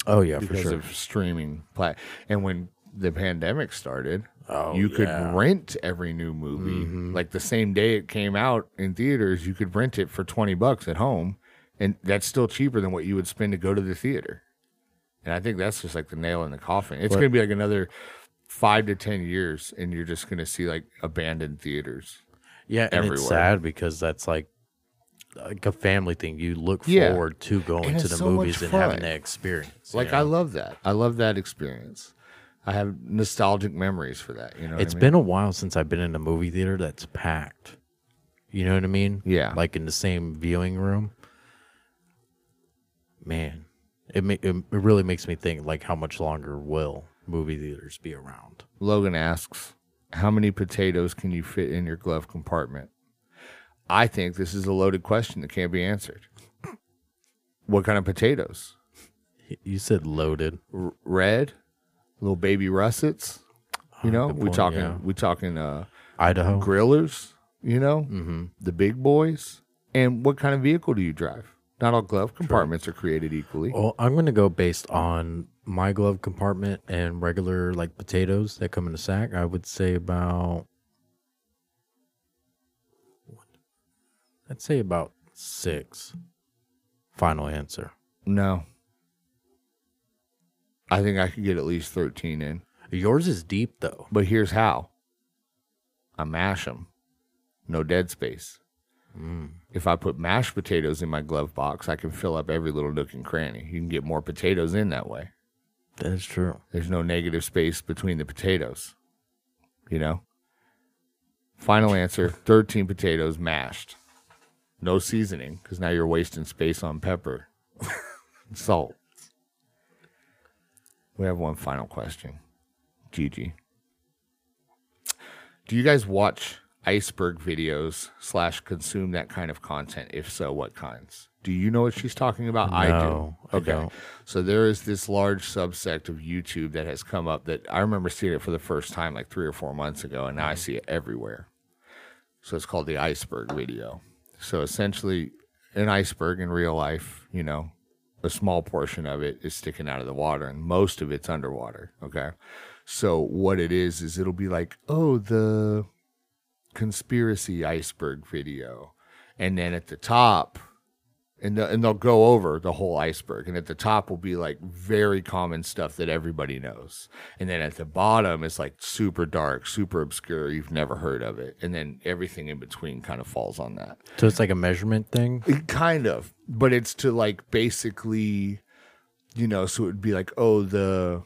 Oh yeah, for because sure. of streaming. Plat- and when the pandemic started, Oh, you could yeah. Mm-hmm. rent every new movie. Like the same day it came out in theaters, you could rent it for 20 bucks at home. And that's still cheaper than what you would spend to go to the theater. And I think that's just like the nail in the coffin. It's going to be like another five to 10 years, and you're just going to see like abandoned theaters. Yeah, and it's sad because that's like like a family thing. You look Yeah. forward to going to the so movies and having that experience. Like you know? I love that. I love that experience. I have nostalgic memories for that. You know, It's I mean? been a while since I've been in a movie theater that's packed. You know what I mean? Yeah. Like in the same viewing room. Man, it ma- it really makes me think like how much longer will movie theaters be around? Logan asks, "How many potatoes can you fit in your glove compartment?" I think this is a loaded question that can't be answered. What kind of potatoes? You said loaded. R- red, little baby russets. You know, good we point, talking yeah. we talking uh, Idaho. grillers. You know, mm-hmm. the big boys. And what kind of vehicle do you drive? Not all glove compartments are created equally. Well, I'm gonna go based on my glove compartment and regular like potatoes that come in a sack. I would say about I'd say about six. Final answer. No, I think I could get at least thirteen in. Yours is deep though. But here's how. I mash them. No dead space. If I put mashed potatoes in my glove box, I can fill up every little nook and cranny. You can get more potatoes in that way. That is true. There's no negative space between the potatoes. You know? Final answer 13 potatoes mashed. No seasoning, because now you're wasting space on pepper, and salt. We have one final question. Gigi. Do you guys watch iceberg videos slash consume that kind of content? If so, what kinds? Do you know what she's talking about? I No, do. I Okay. don't. So there is this large subsect of YouTube that has come up that I remember seeing it for the first time like three or four months ago, and now I see it everywhere. So it's called the iceberg video. So essentially, an iceberg in real life, you know, a small portion of it is sticking out of the water, and most of it's underwater. Okay. So what it is is it'll be like, oh, the conspiracy iceberg video, and then at the top, and the, and they'll go over the whole iceberg, and at the top will be like very common stuff that everybody knows, and then at the bottom is like super dark, super obscure, you've never heard of it, and then everything in between kind of falls on that. So it's like a measurement thing. It kind of, but it's to like basically, you know, so it would be like, oh, the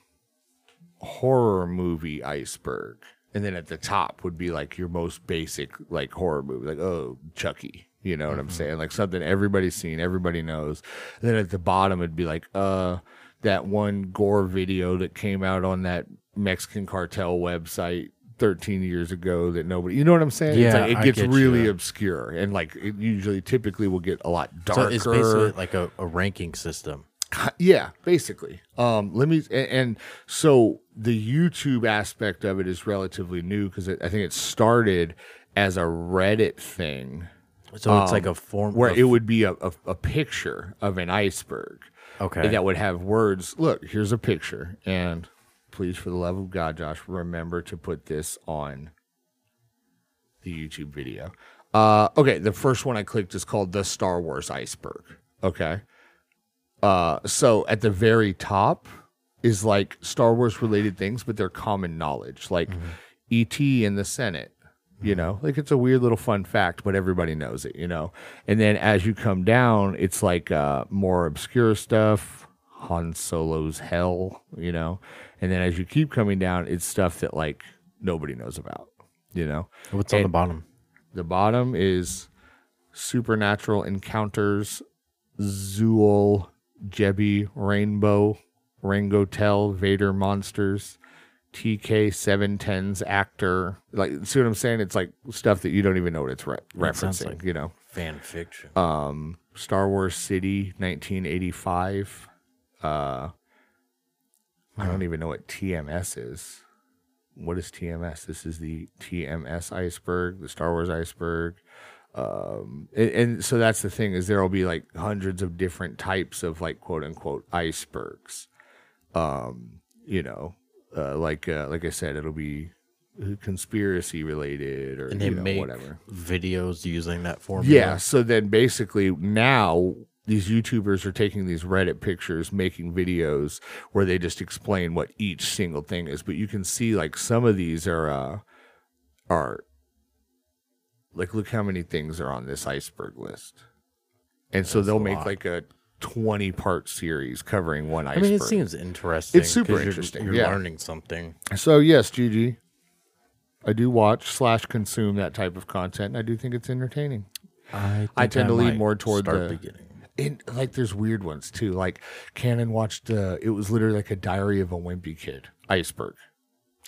horror movie iceberg. And then at the top would be like your most basic like horror movie, like, oh, Chucky. You know what I'm saying? Like something everybody's seen, everybody knows. And then at the bottom it'd be like, uh, that one gore video that came out on that Mexican cartel website 13 years ago that nobody, you know what I'm saying? Yeah, like, it gets get really you. obscure and like it usually typically will get a lot darker. So it's basically like a, a ranking system. Yeah, basically. Um, let me and, and so the YouTube aspect of it is relatively new because I think it started as a Reddit thing So it's like a form Um, where of, it would be a, a, a picture of an iceberg okay. that would have words. Look, here's a picture, and please, for the love of God, Josh, remember to put this on the YouTube video. Uh, okay, the first one I clicked is called the Star Wars iceberg. Okay, uh, so at the very top is like Star Wars related things, but they're common knowledge, like ET in the Senate. You know, like it's a weird little fun fact, but everybody knows it, you know. And then as you come down, it's like uh, more obscure stuff, Han Solo's Hell, you know. And then as you keep coming down, it's stuff that like nobody knows about, you know. What's on the bottom? The bottom is supernatural encounters, Zool, Jebby, Rainbow, Rango Tell, Vader monsters, TK seven tens actor. Like, see what I'm saying? It's like stuff that you don't even know what it's re- referencing. like- you know, Fan fiction. um, Star Wars City, 1985. Uh, I don't even know what TMS is. What is TMS? This is the TMS iceberg, the Star Wars iceberg. Um, and, and so that's the thing is there will be like hundreds of different types of like quote unquote icebergs. Um, you know, uh, like uh, like I said, it'll be conspiracy related or and they you know, make whatever. videos using that formula. Yeah. So then basically now these YouTubers are taking these Reddit pictures, making videos where they just explain what each single thing is. But you can see like some of these are uh are like look how many things are on this iceberg list. and so That's they'll a make lot. like a twenty part series covering one iceberg. I iceberg. mean, it seems interesting. It's super 'cause you're- interesting, You're yeah. learning something. So yes, Gigi, I do watch slash consume that type of content. and I do think it's entertaining. I, I tend to lean might more toward start the- beginning. And like, there's weird ones too. Like Cannon watched. Uh, it was literally like a Diary of a Wimpy Kid iceberg.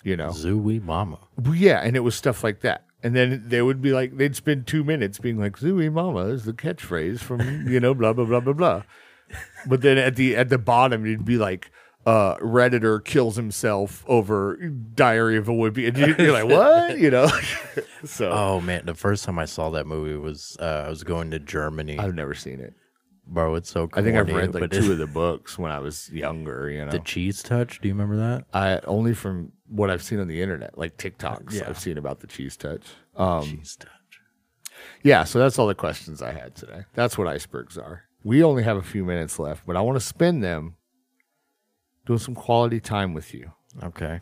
You know, Zoo-Wee Mama. Well, yeah, and it was stuff like that. And then they would be like, they'd spend two minutes being like, "Zoo-Wee Mama" is the catchphrase from you know, blah blah blah blah blah. But then at the at the bottom, it'd be like, uh, "Redditor kills himself over Diary of a Wimpy," and you- you're like, "What?" You know. so Oh man, the first time I saw that movie was uh, I was going to Germany. I've never seen it. Bro, it's so. I think I've read like two of the books when I was younger. You know, the cheese touch. Do you remember that? I only from what I've seen on the internet, like TikToks. Yeah. I've seen about the cheese touch. Um, cheese touch. Yeah, so that's all the questions I had today. That's what icebergs are. We only have a few minutes left, but I want to spend them doing some quality time with you. Okay.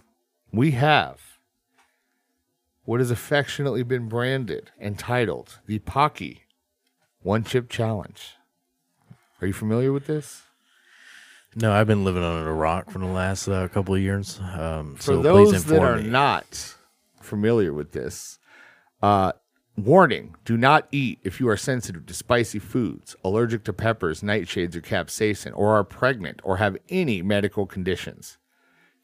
We have what has affectionately been branded and titled the Paqui One Chip Challenge. Are you familiar with this? No, I've been living under a rock for the last uh, couple of years. Um, For so those that are me. not familiar with this, uh, warning do not eat if you are sensitive to spicy foods, allergic to peppers, nightshades, or capsaicin, or are pregnant or have any medical conditions.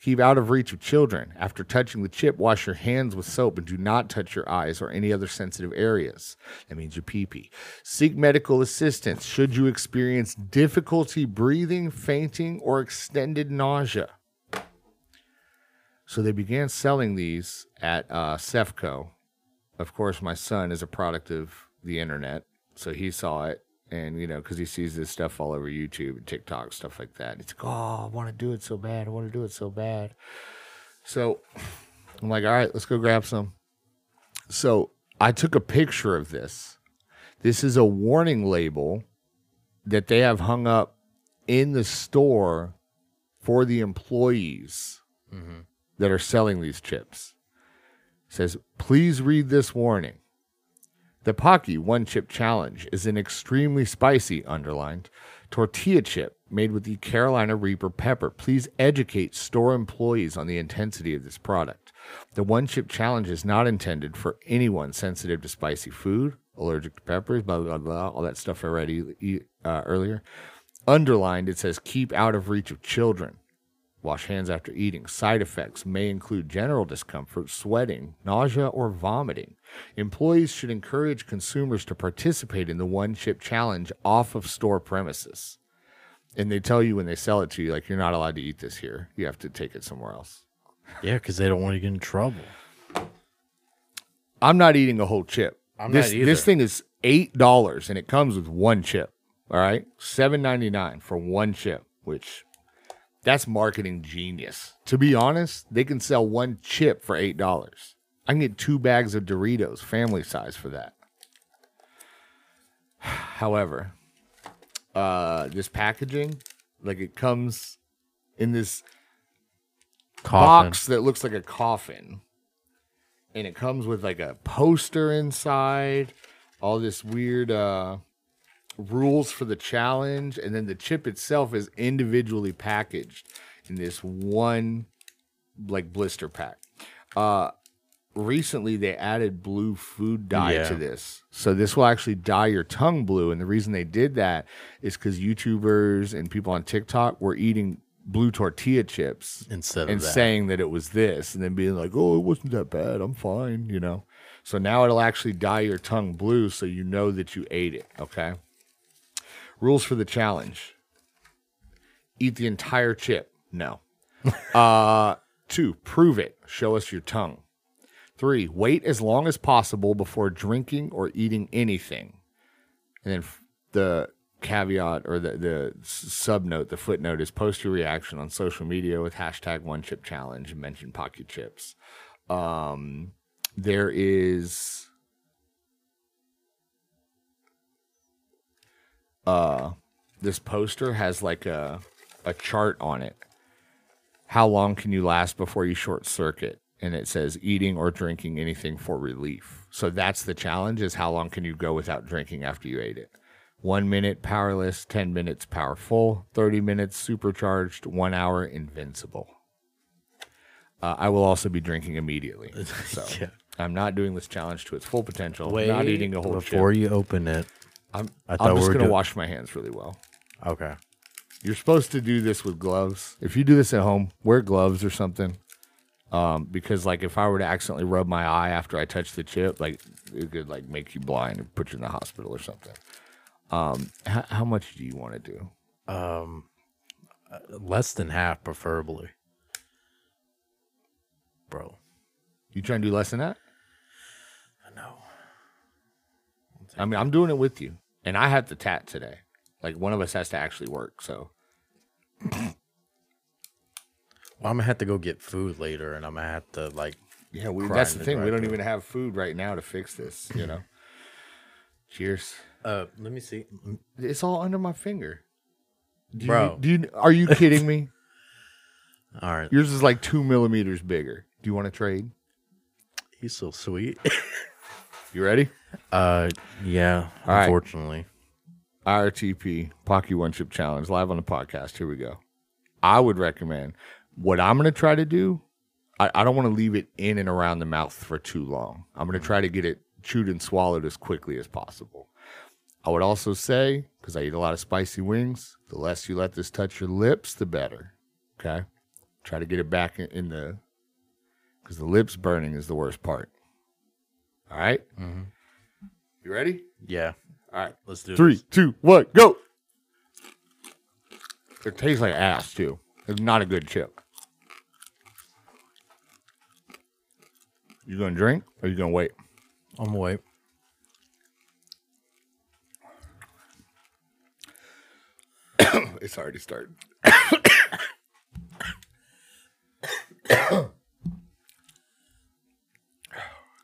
Keep out of reach of children. After touching the chip, wash your hands with soap and do not touch your eyes or any other sensitive areas. That means your pee pee. Seek medical assistance should you experience difficulty breathing, fainting, or extended nausea. So they began selling these at uh, Cefco. Of course, my son is a product of the internet, so he saw it, and you know, because he sees this stuff all over YouTube and TikTok, stuff like that. it's like, "Oh, I want to do it so bad. I want to do it so bad." So I'm like, "All right, let's go grab some." So I took a picture of this. This is a warning label that they have hung up in the store for the employees mm-hmm. that are selling these chips. It says, please read this warning. The Paqui One Chip Challenge is an extremely spicy, underlined, tortilla chip made with the Carolina Reaper pepper. Please educate store employees on the intensity of this product. The One Chip Challenge is not intended for anyone sensitive to spicy food, allergic to peppers, blah, blah, blah, all that stuff I read uh, earlier. Underlined, it says, keep out of reach of children. Wash hands after eating. Side effects may include general discomfort, sweating, nausea, or vomiting. Employees should encourage consumers to participate in the one chip challenge off of store premises. And they tell you when they sell it to you, like, you're not allowed to eat this here. You have to take it somewhere else. Yeah, because they don't want to get in trouble. I'm not eating a whole chip. I'm this, not either. This thing is $8 and it comes with one chip. All right. $7.99 for one chip, which that's marketing genius. To be honest, they can sell one chip for $8. I can get two bags of Doritos, family size, for that. However, uh, this packaging, like it comes in this Coffin. box that looks like a coffin. And it comes with like a poster inside, all this weird uh, rules for the challenge, and then the chip itself is individually packaged in this one like blister pack. Uh, recently they added blue food dye Yeah. to this. So this will actually dye your tongue blue. And the reason they did that is because YouTubers and people on TikTok were eating blue tortilla chips Instead of and that. saying that it was this and then being like, oh, it wasn't that bad. I'm fine, you know. So now it'll actually dye your tongue blue so you know that you ate it, okay? Rules for the challenge. Eat the entire chip. No. uh two, prove it. Show us your tongue. Three, wait as long as possible before drinking or eating anything. And then the caveat or the, the sub note, the footnote is post your reaction on social media with hashtag one chip challenge and mention Paqui Chips. Um, there is uh this poster has like a a chart on it. How long can you last before you short circuit? And it says eating or drinking anything for relief. So that's the challenge is how long can you go without drinking after you ate it? one minute powerless, 10 minutes powerful, 30 minutes supercharged, one hour invincible. Uh, I will also be drinking immediately. So Yeah. I'm not doing this challenge to its full potential. Wait, not eating a whole before chip. you open it. I'm, I I'm we just going to do- wash my hands really well. Okay. You're supposed to do this with gloves. If you do this at home, wear gloves or something. Um, because like if I were to accidentally rub my eye after I touch the chip, like it could like make you blind and put you in the hospital or something. Um, how, how much do you want to do? Um, uh, less than half, preferably. Bro, You trying to do less than that? no. I mean, I'm doing it with you, and I have the tat today. Like one of us has to actually work. So Well, I'm gonna have to go get food later, and I'm gonna have to like. yeah, we, that's the to thing. We don't through. even have food right now to fix this. You know. Cheers. Uh, let me see, It's all under my finger. Do Bro. You, do you? Are you kidding me? All right, Yours is like two millimeters bigger. Do you want to trade? he's so sweet. You ready? uh, yeah. All right. unfortunately, RTP Paqui One Chip Challenge live on the podcast. Here we go. I would recommend what I'm going to try to do. I, I don't want to leave it in and around the mouth for too long. I'm going to try to get it chewed and swallowed as quickly as possible. I would also say, because I eat a lot of spicy wings, the less you let this touch your lips, the better. Okay. Try to get it back in, in the, because the lips burning is the worst part. All right? Mm-hmm. You ready? yeah. All right. Let's do Three, this. two, one, go. It tastes like ass too. It's not a good chip. You gonna drink or you gonna wait? I'm gonna wait. It's already started.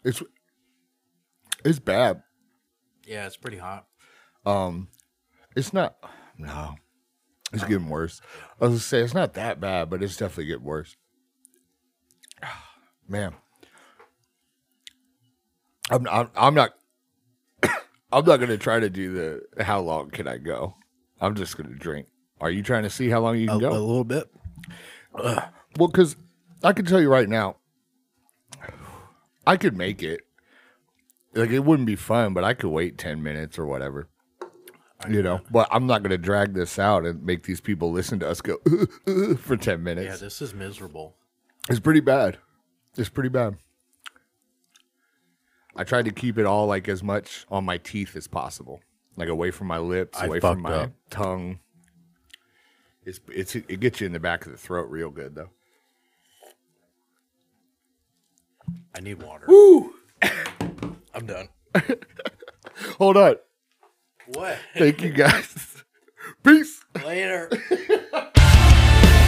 it's it's bad. Yeah, it's pretty hot. Um, it's not. No, it's getting worse. I was gonna say it's not that bad, but it's definitely getting worse. Man, I'm I'm, I'm not. I'm not gonna try to do the how long can I go. I'm just gonna drink. Are you trying to see how long you can a go? A little bit. Well, because I can tell you right now, I could make it. Like it wouldn't be fun, but I could wait ten minutes or whatever. You know, but I'm not going to drag this out and make these people listen to us go for ten minutes. Yeah, this is miserable. It's pretty bad. It's pretty bad. I tried to keep it all like as much on my teeth as possible, like away from my lips, I away from my up. tongue. It's it's it gets you in the back of the throat real good though. I need water. Woo! I'm done. Hold on. What? Thank you guys. Peace. Later.